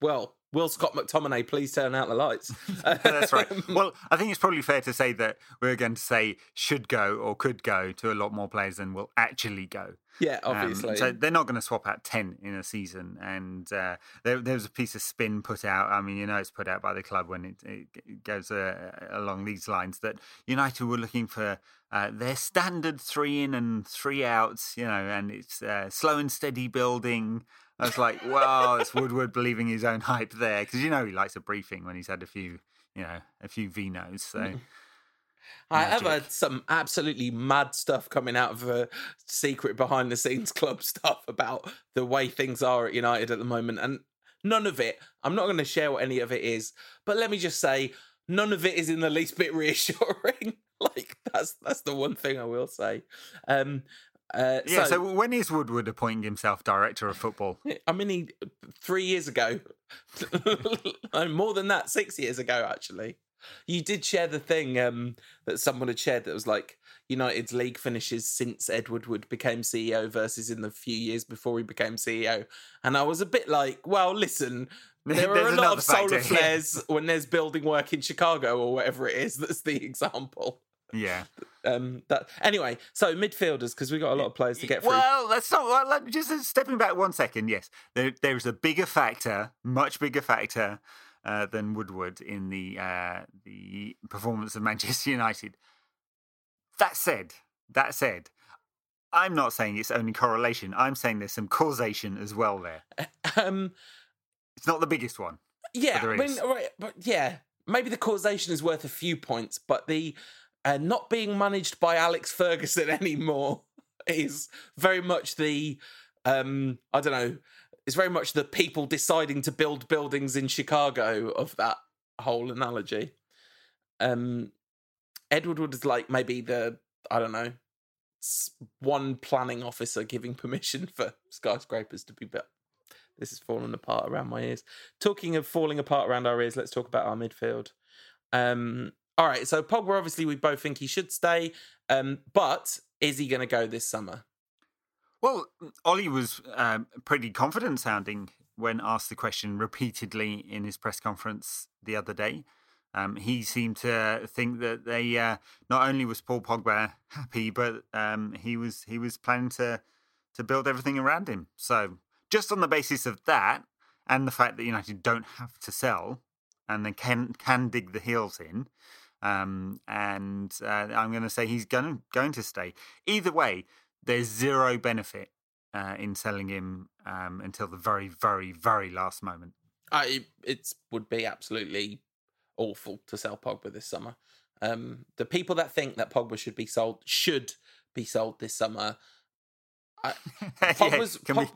Well, will Scott McTominay please turn out the lights? That's right. Well, I think it's probably fair to say that we're going to say should go or could go to a lot more players than will actually go. yeah, Um, obviously. so they're not going to swap out 10 in a season. And uh, there, there was a piece of spin put out. I mean, you know, it's put out by the club when it, it goes uh, along these lines that United were looking for uh, their standard three in and three outs, you know, and it's uh, slow and steady building. I was like, well, it's Woodward believing his own hype there. Because, you know, he likes a briefing when he's had a few, you know, a few Vinos. So. I have had some absolutely mad stuff coming out of a secret behind the scenes club stuff about the way things are at United at the moment. And none of it, I'm not going to share what any of it is, but let me just say, none of it is in the least bit reassuring. like, that's that's the one thing I will say. Um, uh, Yeah, so, so when is Woodward appointing himself director of football? I mean, he, three years ago, more than that, six years ago, actually. You did share the thing um, that someone had shared that was like United's league finishes since Edward Wood became CEO versus in the few years before he became CEO. And I was a bit like, well, listen, there are a lot of solar factor, flares when there's building work in Chicago or whatever it is. That's the example. Yeah. Um, that anyway. So midfielders because we've got a lot of players to get through. Well, let's not. Well, let- just stepping back one second. Yes, there, there's a bigger factor, much bigger factor uh, than Woodward in the uh, the performance of Manchester United. That said, that said, I'm not saying it's only correlation. I'm saying there's some causation as well there. Um, It's not the biggest one. Yeah, there I mean, is. right, but yeah, maybe the causation is worth a few points, but the uh, not being managed by Alex Ferguson anymore is very much the um, I don't know. It's very much the people deciding to build buildings in Chicago of that whole analogy. Um, Edward Wood is like maybe the I don't know one planning officer giving permission for skyscrapers to be built. This is falling apart around my ears. Talking of falling apart around our ears, let's talk about our midfield. Um, all right, so Pogba, obviously, we both think he should stay, um, but is he going to go this summer? Well, Ollie was um, pretty confident sounding when asked the question repeatedly in his press conference the other day. Um, he seemed to think that they uh, not only was Paul Pogba happy, but um, he was he was planning to to build everything around him. So just on the basis of that, and the fact that United don't have to sell, and they can can dig the heels in, um, and uh, I'm going to say he's going going to stay. Either way, there's zero benefit uh, in selling him um, until the very, very, very last moment. I it would be absolutely awful to sell Pogba this summer. Um, the people that think that Pogba should be sold should be sold this summer. I, Pogba's, yeah, Pog.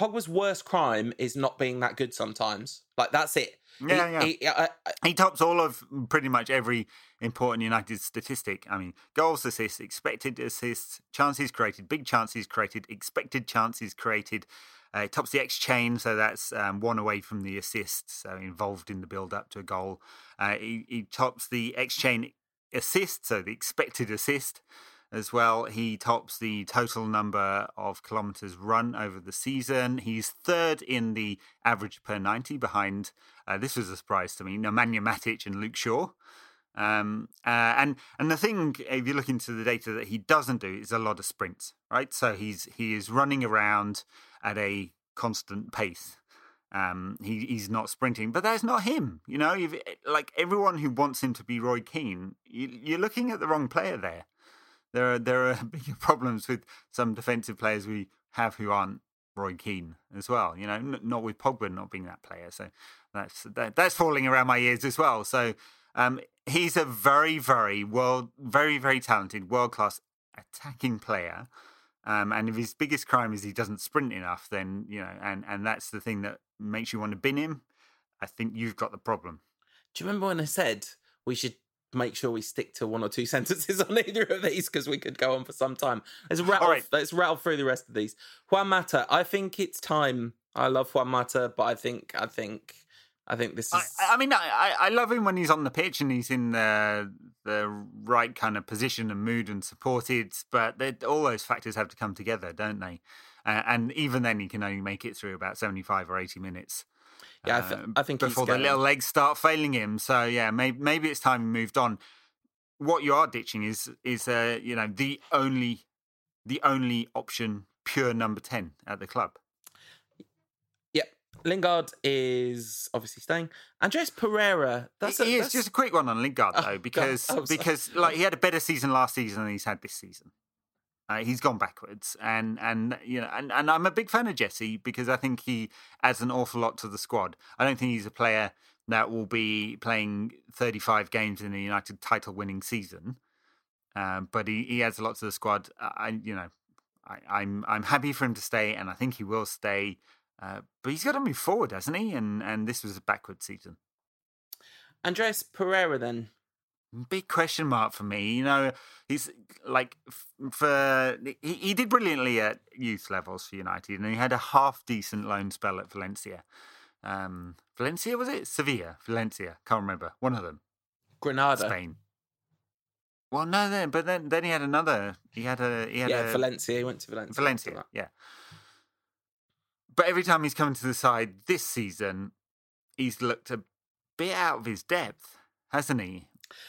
Pogba's worst crime is not being that good sometimes. Like that's it. Yeah, he, yeah. He, he, tops all of pretty much every important United statistic. I mean, goals, assists, expected assists, chances created, big chances created, expected chances created. Uh, tops the X chain, so that's um, one away from the assists, so involved in the build up to a goal. Uh, he, he tops the X chain assist, so the expected assist as well. He tops the total number of kilometers run over the season. He's third in the average per 90 behind, uh, this was a surprise to me, Nemanja Matic and Luke Shaw. Um, uh, and and the thing, if you look into the data that he doesn't do, is a lot of sprints, right? So he's he is running around at a constant pace. Um, he he's not sprinting, but that's not him. You know, like everyone who wants him to be Roy Keane, you, you're looking at the wrong player there there are there are bigger problems with some defensive players we have who aren't Roy Keane as well. You know, N- not with Pogba not being that player. So that's that, that's falling around my ears as well. So um, he's a very very world very very talented world class attacking player. Um, and if his biggest crime is he doesn't sprint enough, then you know, and and that's the thing that makes you want to bin him. I think you've got the problem. Do you remember when I said we should make sure we stick to one or two sentences on either of these because we could go on for some time. Let's rattle, right. let's rattle through the rest of these. Juan Mata, I think it's time. I love Juan Mata, but I think I think I think this is. I, I mean, I, I love him when he's on the pitch and he's in the the right kind of position and mood and supported. But all those factors have to come together, don't they? Uh, and even then, he can only make it through about seventy five or eighty minutes. Yeah, I, th- I think before the little legs start failing him. So yeah, maybe maybe it's time he moved on. What you are ditching is is uh, you know the only the only option pure number ten at the club. Yep, Lingard is obviously staying. Andreas Pereira. That's he a, is just a quick one on Lingard oh, though, because because like he had a better season last season than he's had this season. Uh, he's gone backwards, and and you know, and, and I'm a big fan of Jesse because I think he adds an awful lot to the squad. I don't think he's a player that will be playing 35 games in a United title-winning season, um, but he, he adds a lot to the squad. I you know, I, I'm I'm happy for him to stay, and I think he will stay. Uh, but he's got to move forward, hasn't he? And and this was a backward season. Andreas Pereira, then big question mark for me. You know, he's like for he, he did brilliantly at youth levels for United, and he had a half decent loan spell at Valencia. Um, Valencia was it? Sevilla, Valencia, can't remember. One of them. Granada, Spain. Well, no, then but then then he had another. He had a he had yeah a, Valencia. He went to Valencia. Valencia, yeah. But every time he's come to the side this season, he's looked a bit out of his depth, hasn't he?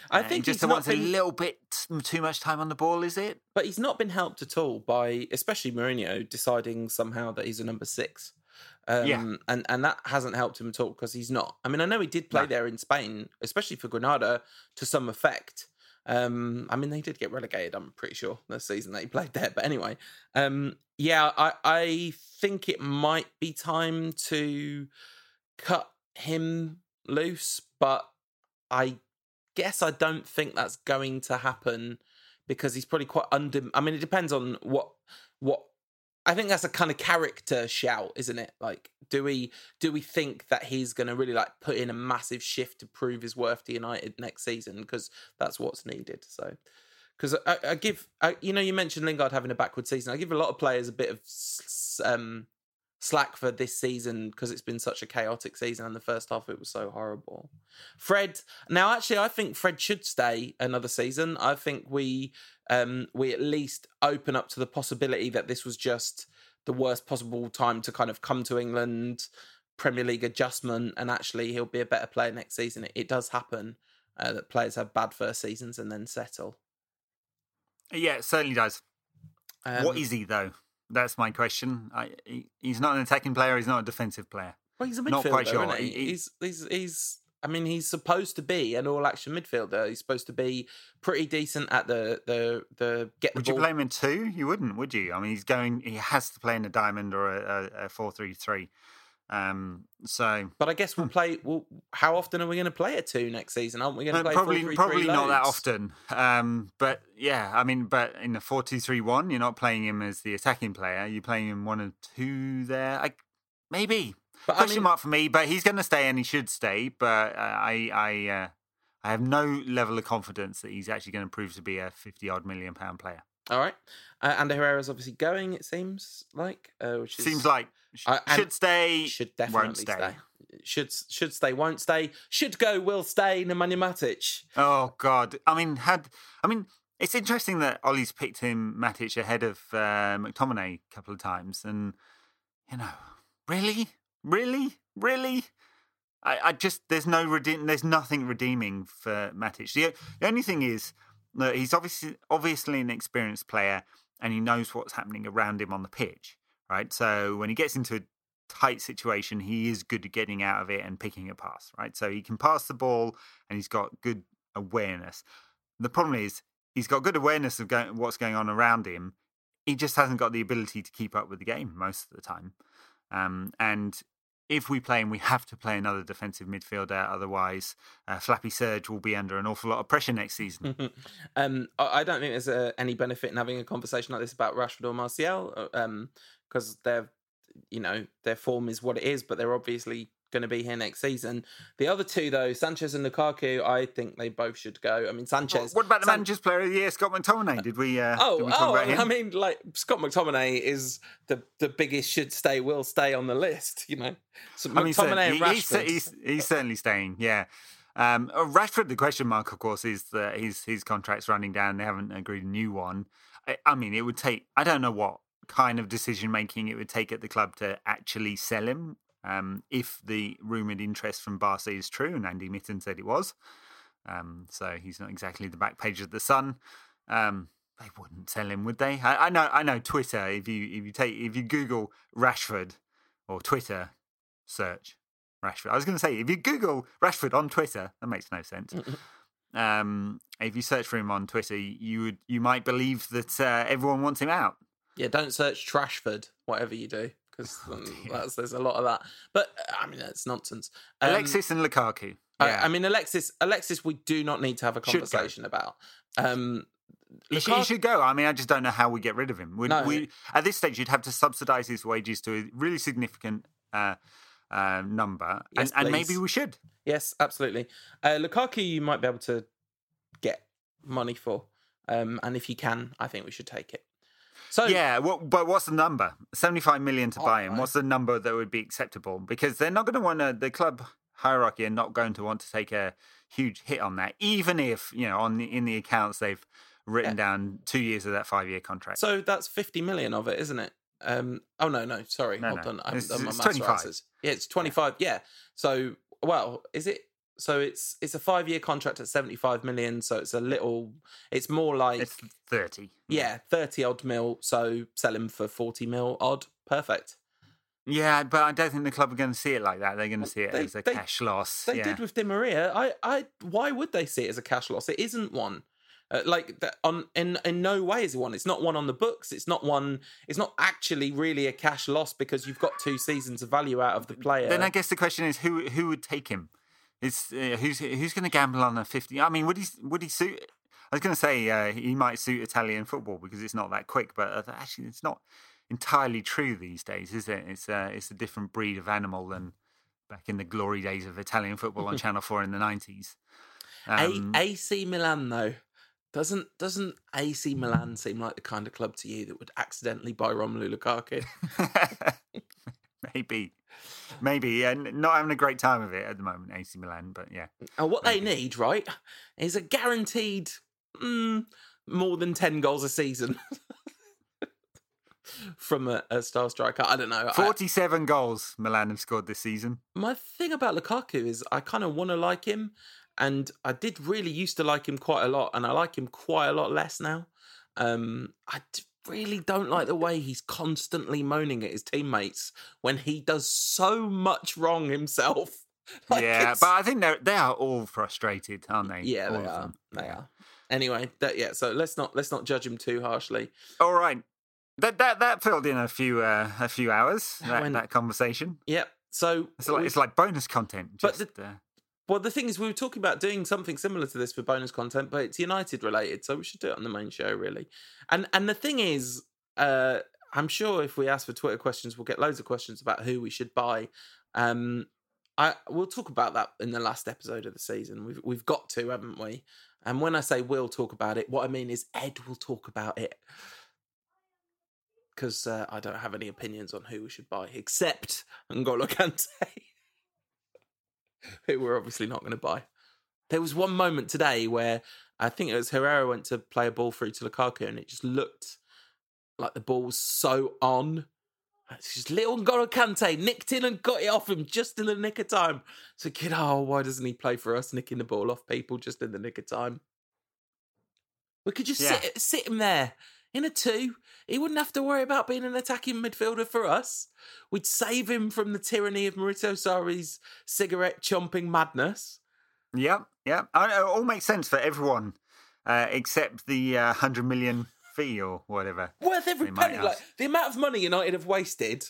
I think just wants been... a little bit too much time on the ball, is it? But he's not been helped at all by, especially Mourinho, deciding somehow that he's a number six. Um, yeah. and, and that hasn't helped him at all because he's not. I mean, I know he did play no. there in Spain, especially for Granada, to some effect. Um, I mean, they did get relegated. I'm pretty sure the season that he played there. But anyway, um, yeah, I I think it might be time to cut him loose, but I guess I don't think that's going to happen because he's probably quite under. I mean, it depends on what what. I think that's a kind of character shout, isn't it? Like, do we do we think that he's going to really like put in a massive shift to prove his worth to United next season? Because that's what's needed. So, because I, I, give, I, you know, you mentioned Lingard having a backward season. I give a lot of players a bit of um, slack for this season because it's been such a chaotic season and the first half it was so horrible. Fred now actually I think Fred should stay another season. I think we um we at least open up to the possibility that this was just the worst possible time to kind of come to England Premier League adjustment, and actually he'll be a better player next season. It, it does happen uh, that players have bad first seasons and then settle. Yeah, it certainly does. Um, what is he though? That's my question. I, he, he's not an attacking player. He's not a defensive player. Well, he's a midfielder, Not quite sure. isn't he? He- he- He's, he's, he's. I mean, he's supposed to be an all-action midfielder. He's supposed to be pretty decent at the the the get the Would you ball. play him in two? You wouldn't, would you? I mean, he's going. He has to play in a diamond or a, a, a four-three-three. Um, so But I guess we'll play. Well, how often are we going to play a two next season? Aren't we going to Uh, play probably 4-3-3 probably not that often. Um, but yeah, I mean, but in a four-two-three-one, you're not playing him as the attacking player. You're playing him one or two there. I, maybe But I question mean, mark for me. But he's going to stay and he should stay. But uh, I I uh, I have no level of confidence that he's actually going to prove to be a fifty-odd million pound player. all right. Uh, and Herrera's obviously going. It seems like, uh, which is, Seems like I- should stay. should definitely won't stay. stay. Should should stay, won't stay. Should go, will stay. Nemanja Matic. Oh God! I mean, had I mean, it's interesting that Ollie's picked him Matic ahead of uh, McTominay a couple of times, and you know, really, really, really. I, I just there's no redeem, there's nothing redeeming for Matic. The, the only thing is that he's obviously obviously an experienced player, and he knows what's happening around him on the pitch, right? So when he gets into a tight situation, he is good at getting out of it and picking a pass, right? So he can pass the ball and he's got good awareness. The problem is he's got good awareness of going, what's going on around him. He just hasn't got the ability to keep up with the game most of the time. Um, and if we play him, we have to play another defensive midfielder. Otherwise, uh, Flappy Serge will be under an awful lot of pressure next season. um, I don't think there's uh, any benefit in having a conversation like this about Rashford or Martial, because their, you know, their form is what it is, but they're obviously going to be here next season. The other two, though, Sanchez and Lukaku, I think they both should go. I mean, Sanchez. what about the San- manager's player of the year, Scott McTominay? Did we? Uh, Oh, did we oh! I mean, like Scott McTominay is the the biggest should stay, will stay on the list. You know, so I mean, McTominay and he- he's, Rashford. he's, he's certainly staying. Yeah. Um, uh, Rashford, the question mark, of course, is that his his contract's running down. They haven't agreed a new one. I, I mean, it would take. I don't know what kind of decision making it would take at the club to actually sell him. Um, if the rumored interest from Barca is true, and Andy Mitten said it was, um, so he's not exactly the back page of the Sun. Um, they wouldn't sell him, would they? I, I know. I know. Twitter. If you if you take if you Google Rashford or Twitter search Rashford. I was going to say if you Google Rashford on Twitter, that makes no sense. um, if you search for him on Twitter, you would you might believe that uh, everyone wants him out. Yeah, don't search Trashford, whatever you do, because Oh, there's a lot of that. But uh, I mean, that's nonsense. Um, Alexis and Lukaku. I- Yeah. I, mean, Alexis, Alexis, we do not need to have a conversation about. Um, He should, he should go. I mean, I just don't know how we get rid of him. Would No. we, at this stage, you'd have to subsidise his wages to a really significant uh, uh, number, Yes, and, and maybe we should. yes, absolutely. Uh, Lukaku, you might be able to get money for, um, and if you can, I think we should take it. So Yeah, what, but what's the number? Seventy-five million to Oh, buy him. right. What's the number that would be acceptable? Because they're not going to want to. The club hierarchy are not going to want to take a huge hit on that, even if you know on the, in the accounts they've written down two years of that five-year contract. So that's 50 million of it, isn't it? Um, oh, no, no, sorry. No, hold no. on. I haven't It's- done my maths 25. right. Yeah, it's 25. Yeah. So, well, is it? So it's it's a five year contract at 75 million. So it's a little, it's more like, it's thirty. yeah, 30 odd mil. So sell him for 40 mil odd. Perfect. Yeah, but I don't think the club are going to see it like that. They're going to see it They- as a they- cash loss. They yeah. did with Di Maria. I, I, why would they see it as a cash loss? It isn't one. Uh, like that on in in no way is it one. It's not one on the books. It's not one. It's not actually really a cash loss because you've got two seasons of value out of the player. Then I guess the question is who who would take him? Is uh, who's who's going to gamble on a fifty? I mean, would he would he suit? I was going to say uh, he might suit Italian football because it's not that quick, but uh, actually, it's not entirely true these days, is it? It's uh, it's a different breed of animal than back in the glory days of Italian football on Channel Four in the nineties. Um, A- AC Milan though doesn't doesn't AC Milan seem like the kind of club to you that would accidentally buy Romelu Lukaku? maybe, maybe, yeah, not having a great time of it at the moment, AC Milan, but yeah. and what they need, right, is a guaranteed mm, more than ten goals a season. from a, a star striker. I don't know. I- 47 goals Milan have scored this season. my thing about Lukaku is I kind of want to like him, and I did really used to like him quite a lot, and I like him quite a lot less now. Um, I really don't like the way he's constantly moaning at his teammates when he does so much wrong himself. Like, yeah, but I think they're, they are all frustrated, aren't they? yeah, All they are. them. They are. Anyway, that yeah. So let's not let's not judge him too harshly. All right. That that that filled in a few uh, a few hours. That That, that conversation. Yep. So It's like we- it's like bonus content. But Just, uh, Well, the thing is, we were talking about doing something similar to this for bonus content, but it's United related, so we should do it on the main show, really. And and the thing is, uh, I'm sure if we ask for Twitter questions, we'll get loads of questions about who we should buy. Um, I we'll talk about that in the last episode of the season. We've we've got to, haven't we? And when I say we'll talk about it, what I mean is Ed will talk about it because uh, I don't have any opinions on who we should buy except N'Golo Kante. who we're obviously not going to buy. There was one moment today where I think it was Herrera went to play a ball through to Lukaku, and it just looked like the ball was so on. It's just little N'Golo Kante nicked in and got it off him just in the nick of time. So, kid, oh, why doesn't he play for us, nicking the ball off people just in the nick of time? We could just Yeah. sit sit him there in a two. He wouldn't have to worry about being an attacking midfielder for us. We'd save him from the tyranny of Maurizio Sarri's cigarette chomping madness. Yep, yep. It all makes sense for everyone uh, except the uh, hundred million fee or whatever. Worth every penny. Like the amount of money United have wasted,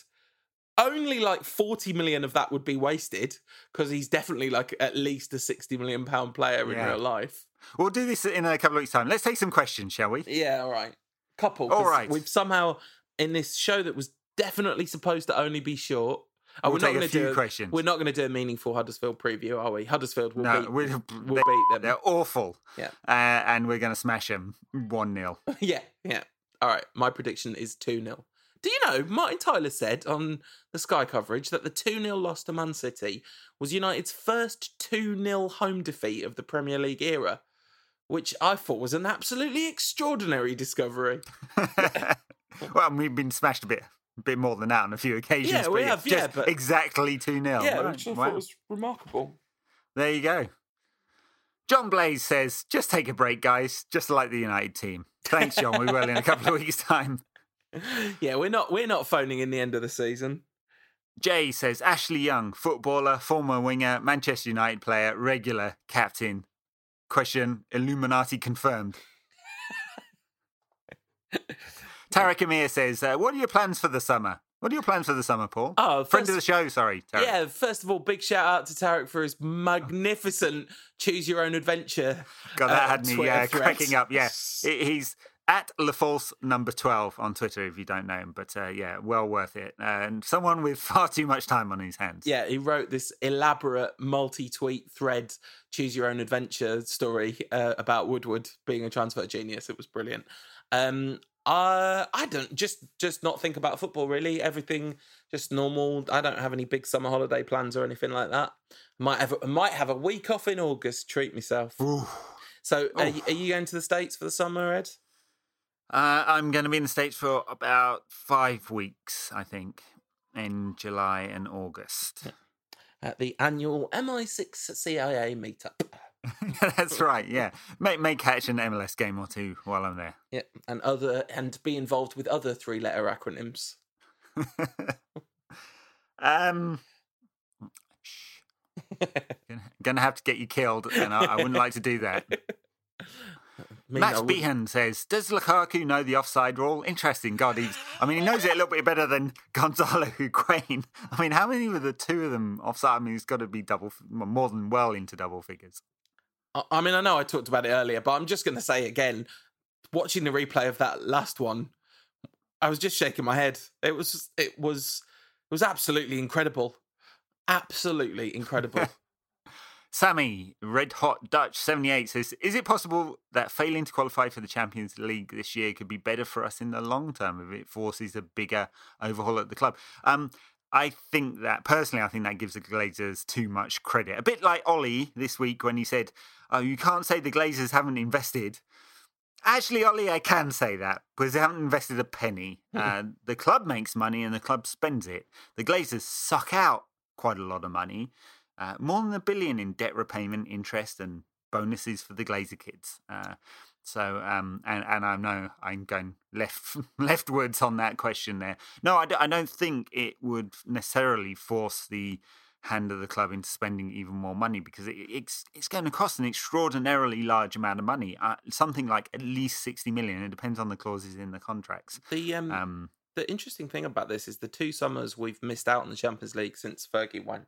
only like 40 million of that would be wasted because he's definitely like at least a 60 million pound player in Yeah. real life. We'll do this in a couple of weeks' time. Let's take some questions, shall we? Yeah, all right. Couple. All right. We've somehow in this show that was definitely supposed to only be short. Oh, We'll we're not a going to do. questions. We're not going to do a meaningful Huddersfield preview, are we? Huddersfield will no, beat. We'll they, beat them. they're awful. Yeah. Uh, and we're going to smash them 1 0. yeah, yeah. All right. My prediction is 2 0. Do you know, Martin Tyler said on the Sky coverage that the 2 0 loss to Man City was United's first 2 0 home defeat of the Premier League era, which I thought was an absolutely extraordinary discovery. well, we've been smashed a bit. A bit more than that on a few occasions. Yeah, but we have, yeah, but- exactly 2 0. yeah, which I thought was remarkable. There you go. John Blaze says, just take a break, guys, just like the United team. Thanks, John. we will in a couple of weeks' time. Yeah, we're not we're not phoning in the end of the season. Jay says, Ashley Young, footballer, former winger, Manchester United player, regular captain. Question Illuminati confirmed. Tarek Amir says, uh, What are your plans for the summer? What are your plans for the summer, Paul? Oh, Friend of the show, sorry. Tarek. yeah. First of all, big shout out to Tarek for his magnificent choose your own adventure. God, that uh, had me uh, cracking up. Yeah, he's at LaFalse number 12 on Twitter if you don't know him. But uh, yeah, well worth it. And someone with far too much time on his hands. Yeah, he wrote this elaborate multi-tweet thread, choose your own adventure story uh, about Woodward being a transfer genius. It was brilliant. Um, uh, I don't just just not think about football really. Everything just normal. I don't have any big summer holiday plans or anything like that. Might have a, might have a week off in August. Treat myself. Ooh. So, are, you- are you going to the states for the summer, Ed? Uh, I'm going to be in the States for about five weeks, I think, in July and August. At the annual MI6 CIA meetup. That's right, yeah. May, may catch an MLS game or two while I'm there. Yeah, and other and be involved with other three-letter acronyms. um, shh. Gonna, gonna have to get you killed, and I, I wouldn't like to do that. Max Behan says, "Does Lukaku know the offside rule? Interesting. God, he's. I mean, he knows it a little bit better than Gonzalo Higuain. I mean, how many were the two of them offside? I mean, he's got to be double, more than well into double figures. I- I mean, I know I talked about it earlier, but I'm just going to say again, watching the replay of that last one, I was just shaking my head. It was, it was, it was absolutely incredible, absolutely incredible. Sammy, Red Hot Dutch 78 says, Is it possible that failing to qualify for the Champions League this year could be better for us in the long term if it forces a bigger overhaul at the club? Um, I think that, personally, I think that gives the Glazers too much credit. A bit like Ollie this week when he said, Oh, you can't say the Glazers haven't invested. Actually, Ollie, I can say that because they haven't invested a penny. Uh, the club makes money and the club spends it. The Glazers suck out quite a lot of money, uh, more than a billion in debt repayment, interest, and bonuses for the Glazer kids. Uh, so, um, and and I know I'm going left leftwards on that question there. No, I, d- I don't think it would necessarily force the hand of the club into spending even more money because it, it's it's going to cost an extraordinarily large amount of money. Uh, something like at least sixty million. It depends on the clauses in the contracts. The um, Um, the interesting thing about this is the two summers we've missed out on the Champions League since Fergie went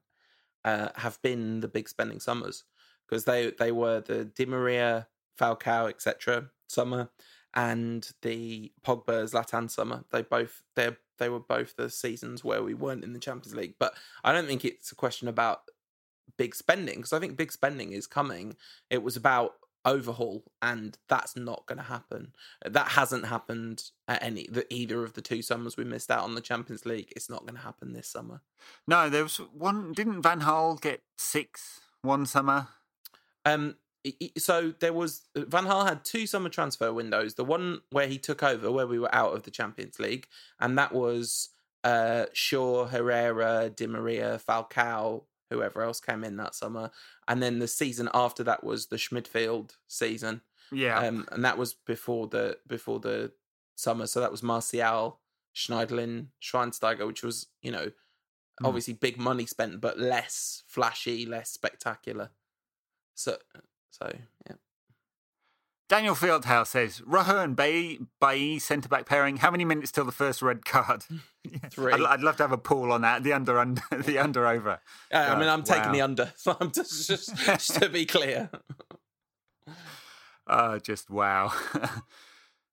uh, have been the big spending summers because they they were the Di Maria, Falcao, etc. summer and the Pogba Zlatan summer. They both they they were both the seasons where we weren't in the Champions League. But I don't think it's a question about big spending because I think big spending is coming. It was about overhaul and that's not going to happen that hasn't happened at any the, either of the two summers we missed out on the champions league it's not going to happen this summer no, there was one. Didn't Van Gaal get six one summer? um so there was van Gaal had two summer transfer windows the one where he took over where we were out of the champions league and that was uh shaw herrera di maria falcao whoever else came in that summer and then the season after that was the schmidfield season Yeah, um, and that was before the before the summer. So that was Martial, Schneiderlin, Schweinsteiger, which was you know Mm. obviously big money spent, but less flashy, less spectacular. So so yeah. Daniel Fieldhouse says Rojo and Bay Bailly centre back pairing. How many minutes till the first red card? Three. I'd, I'd love to have a pool on that. The under under the under over. Uh, I mean, I'm taking wow. the under. So I'm just, just, just to be clear. Uh, just wow.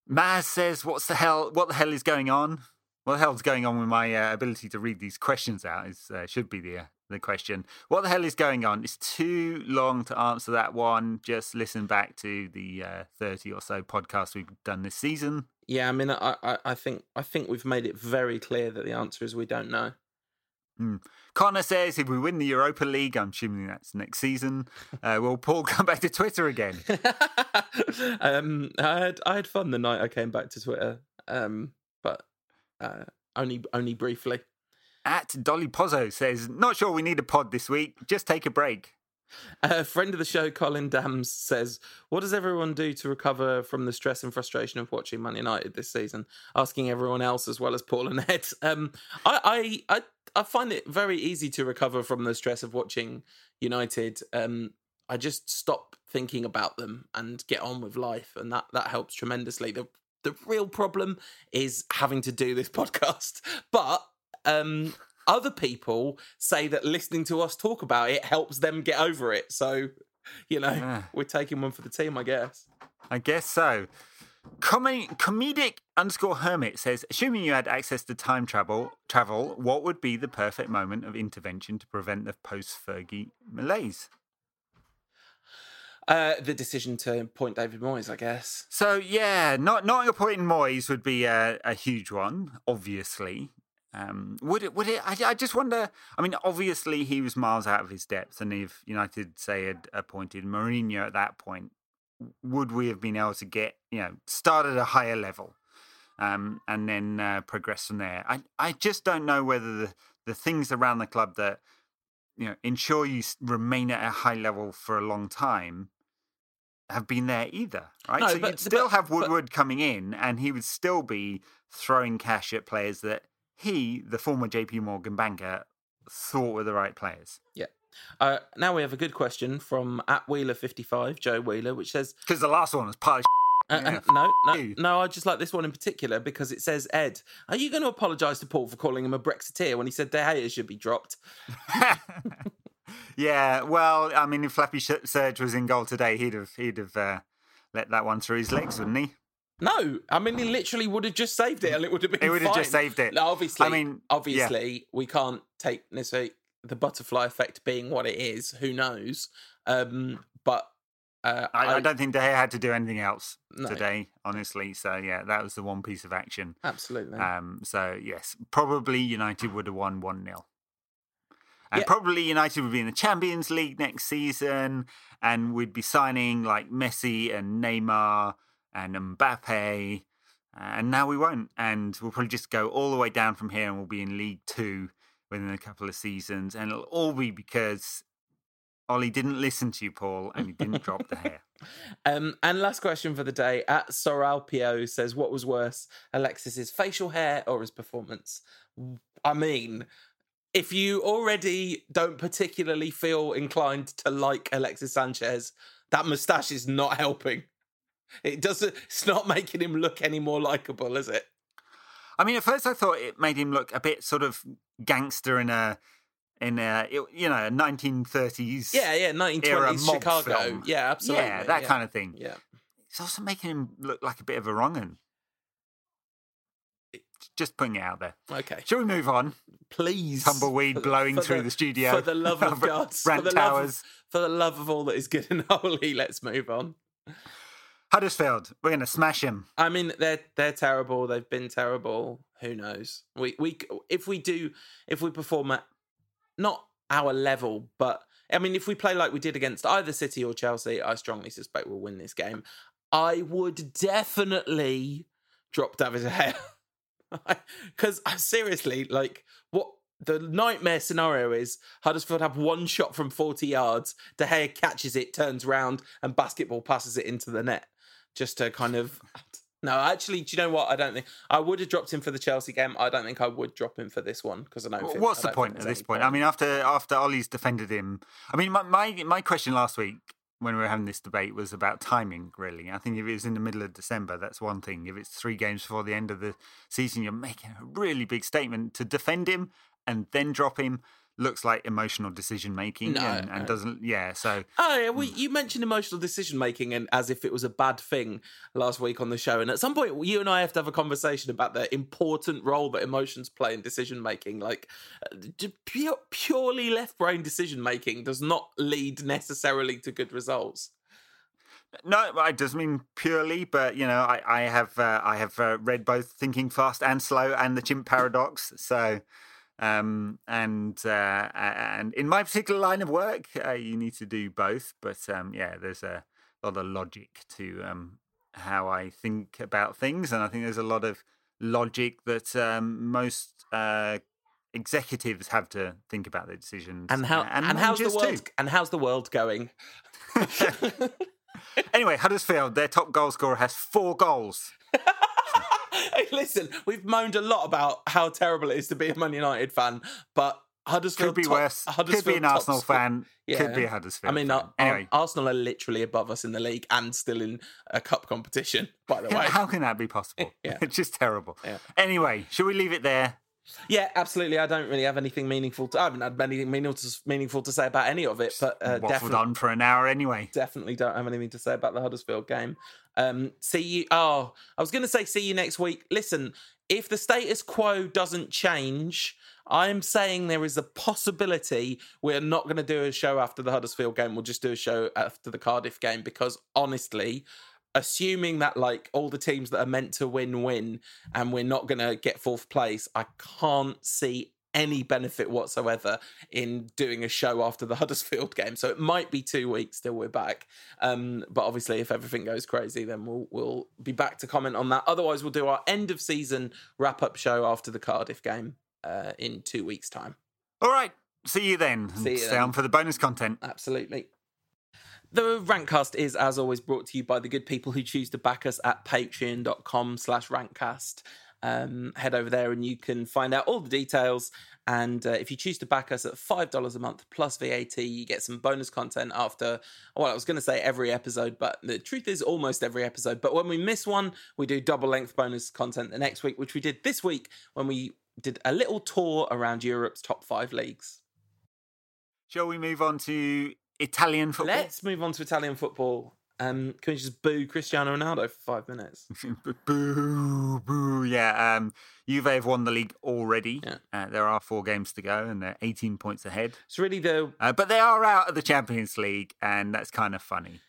Maz says, "What's the hell? What the hell is going on? What the hell's going on with my uh, ability to read these questions out? Is uh, should be the uh, the question. What the hell is going on? It's too long to answer that one. Just listen back to the uh, thirty or so podcasts we've done this season. Yeah, I mean, I, I, I think I think we've made it very clear that the answer is we don't know. Connor says, if we win the Europa League, I'm assuming that's next season, uh, will Paul come back to Twitter again? um, I had I had fun the night I came back to Twitter, um, but uh, only only briefly. At Dolly Pozzo says, not sure we need a pod this week. Just take a break. A friend of the show, Colin Dams, says, "What does everyone do to recover from the stress and frustration of watching Man United this season?" Asking everyone else as well as Paul and Ed. Um, I, I, I, I find it very easy to recover from the stress of watching United. Um, I just stop thinking about them and get on with life, and that that helps tremendously. the The real problem is having to do this podcast, but um, other people say that listening to us talk about it helps them get over it. So, you know, Yeah. we're taking one for the team, I guess. I guess so. Com- comedic underscore hermit says, assuming you had access to time travel, travel, what would be the perfect moment of intervention to prevent the post Fergie malaise? Uh, the decision to appoint David Moyes, I guess. So yeah, not not appointing Moyes would be a, a huge one, obviously. Um, would it? Would it? I, I just wonder. I mean, obviously he was miles out of his depth, and if United say had appointed Mourinho at that point, would we have been able to get you know start at a higher level, um, and then uh, progress from there? I I just don't know whether the the things around the club that you know ensure you remain at a high level for a long time have been there either, right? No, so but- you'd still but- have but- Woodward coming in, and he would still be throwing cash at players that he, the former JP Morgan banker, thought were the right players. Yeah. Uh, now we have a good question from at Wheeler55, Joe Wheeler, which says, Because the last one was pile uh, uh, no, no, no, I just like this one in particular because it says, Ed, are you going to apologise to Paul for calling him a Brexiteer when he said De Gea should be dropped? yeah, well, I mean, if Flappy Serge was in goal today, he'd have he'd have uh, let that one through his legs, wouldn't he? No, I mean, he literally would have just saved it and it would have been He would have just saved it. No, obviously, I mean, obviously, we can't take necessarily the butterfly effect being what it is. Who knows? Um, but uh, I, I don't think De Gea had to do anything else No. today, honestly. So yeah, that was the one piece of action. absolutely. Um, so yes, probably United would have won one 0 and Yeah. probably United would be in the Champions League next season, and we'd be signing like Messi and Neymar and Mbappe, and now we won't. And we'll probably just go all the way down from here and we'll be in League Two within a couple of seasons. And it'll all be because Ollie didn't listen to you, Paul, and he didn't drop De Gea. Um, and last question for the day at Soralpio says, What was worse, Alexis's facial hair or his performance? I mean, if you already don't particularly feel inclined to like Alexis Sanchez, that mustache is not helping. It doesn't. It's not making him look any more likable, is it? I mean, at first I thought it made him look a bit sort of gangster in a in a you know 1930s Yeah, yeah, 1920s Chicago. film. Yeah, absolutely. yeah that yeah. kind of thing. Yeah. It's also making him look like a bit of a wrong'un. Just putting it out there. Okay. Shall we move on? Please. Tumbleweed For- blowing for through the- the, studio. For the love of God. For the love towers. for the love of all that is good and holy, let's move on. Huddersfield. We're going to smash him. I mean, they're they're terrible. They've been terrible. Who knows? We we if we do if we perform at not our level, but I mean, if we play like we did against either City or Chelsea, I strongly suspect we'll win this game. I would definitely drop David Gea because uh, seriously, like what the nightmare scenario is Huddersfield have one shot from 40 yards. De Gea catches it, turns round, and basketball passes it into the net. Just to kind of. No, actually, do you know what? I don't think I would have dropped him for the Chelsea game. I don't think I would drop him for this one because I don't. Think, What's I the don't point at this any point? I mean, after after Ole's defended him, I mean, my, my my question last week when we were having this debate was about timing. Really, I think if it was in the middle of December, that's one thing. If it's three games before the end of the season, you're making a really big statement to defend him and then drop him. Looks like emotional decision making No, and, no. doesn't. Yeah, so Oh yeah, well, you mentioned emotional decision making and as if it was a bad thing last week on the show. And at some point, you and I have to have a conversation about the important role that emotions play in decision making. Like, pure, purely left brain decision making does not lead necessarily to good results. No, it doesn't mean purely, but you know, I, I have uh, I have uh, read both Thinking Fast and Slow and the Chimp Paradox. So, um, and uh, and in my particular line of work, uh, you need to do both. But um, yeah, there's a lot of logic to um, how I think about things, and I think there's a lot of logic that um, most uh, executives have to think about their decisions. And how uh, and, how's the world too. and how's the world going? Anyway, Huddersfield, their top goal scorer has four goals. Hey, listen, we've moaned a lot about how terrible it is to be a Man United fan, but Huddersfield Could be top- worse. Could be an Arsenal score- fan. Could be a Huddersfield. I mean, fan. Anyway, Arsenal are literally above us in the league and still in a cup competition. By the way, how can that be possible? Yeah. It's just terrible. Yeah. Anyway, should we leave it there? yeah, absolutely. I don't really have anything meaningful. To, I haven't had anything meaningful to, meaningful to say about any of it, but uh, Waffled definitely, on for an hour anyway. definitely don't have anything to say about the Huddersfield game. Um, see you. Oh, I was going to say see you next week. Listen, if the status quo doesn't change, I'm saying there is a possibility we're not going to do a show after the Huddersfield game. We'll just do a show after the Cardiff game because honestly, assuming that like all the teams that are meant to win win and we're not going to get fourth place, I can't see any benefit whatsoever in doing a show after the Huddersfield game. So it might be two weeks till we're back. Um, but obviously, if everything goes crazy, then we'll we'll be back to comment on that. Otherwise, we'll do our end of season wrap up show after the Cardiff game uh, in two weeks' time. All right. See you then. See you Stay then. on for the bonus content. Absolutely. The Rankcast is, as always, brought to you by the good people who choose to back us at patreon.com slash rankcast. Um, head over there and you can find out all the details. And uh, if you choose to back us at $5 a month plus VAT, you get some bonus content after, well, I was going to say every episode, but the truth is almost every episode. But when we miss one, we do double length bonus content the next week, which we did this week when we did a little tour around Europe's top five leagues. Shall we move on to Italian football? Let's move on to Italian football. Um, can we just boo Cristiano Ronaldo for five minutes? boo, boo. Yeah, um, Juve have won the league already. Yeah. Uh, there are four games to go, and they're 18 points ahead. It's really the Uh, but they are out of the Champions League, and that's kind of funny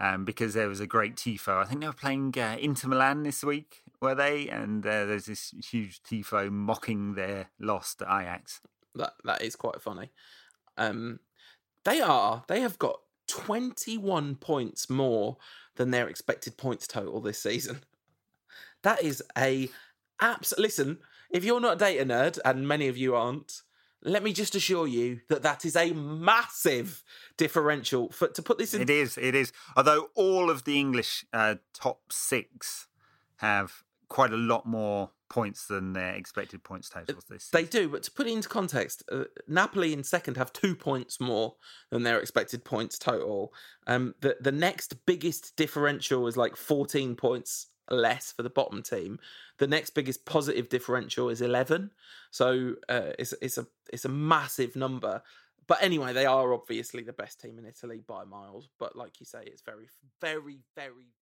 um, because there was a great tifo. I think they were playing uh, Inter Milan this week, were they? And uh, there's this huge tifo mocking their loss to Ajax. that that is quite funny. Um, they are they have got twenty one points more than their expected points total this season. That is a abs. Listen, if you're not a data nerd, and many of you aren't, let me just assure you that that is a massive differential. For to put this in, It is. It is. Although all of the English uh, top six have quite a lot more points than their expected points totals this they do. But to put it into context, uh, Napoli in second have two points more than their expected points total. Um, the the next biggest differential is like 14 points less for the bottom team. The next biggest positive differential is 11. So uh, it's it's a it's a massive number. But anyway, they are obviously the best team in Italy by miles. But like you say, it's very, very, very,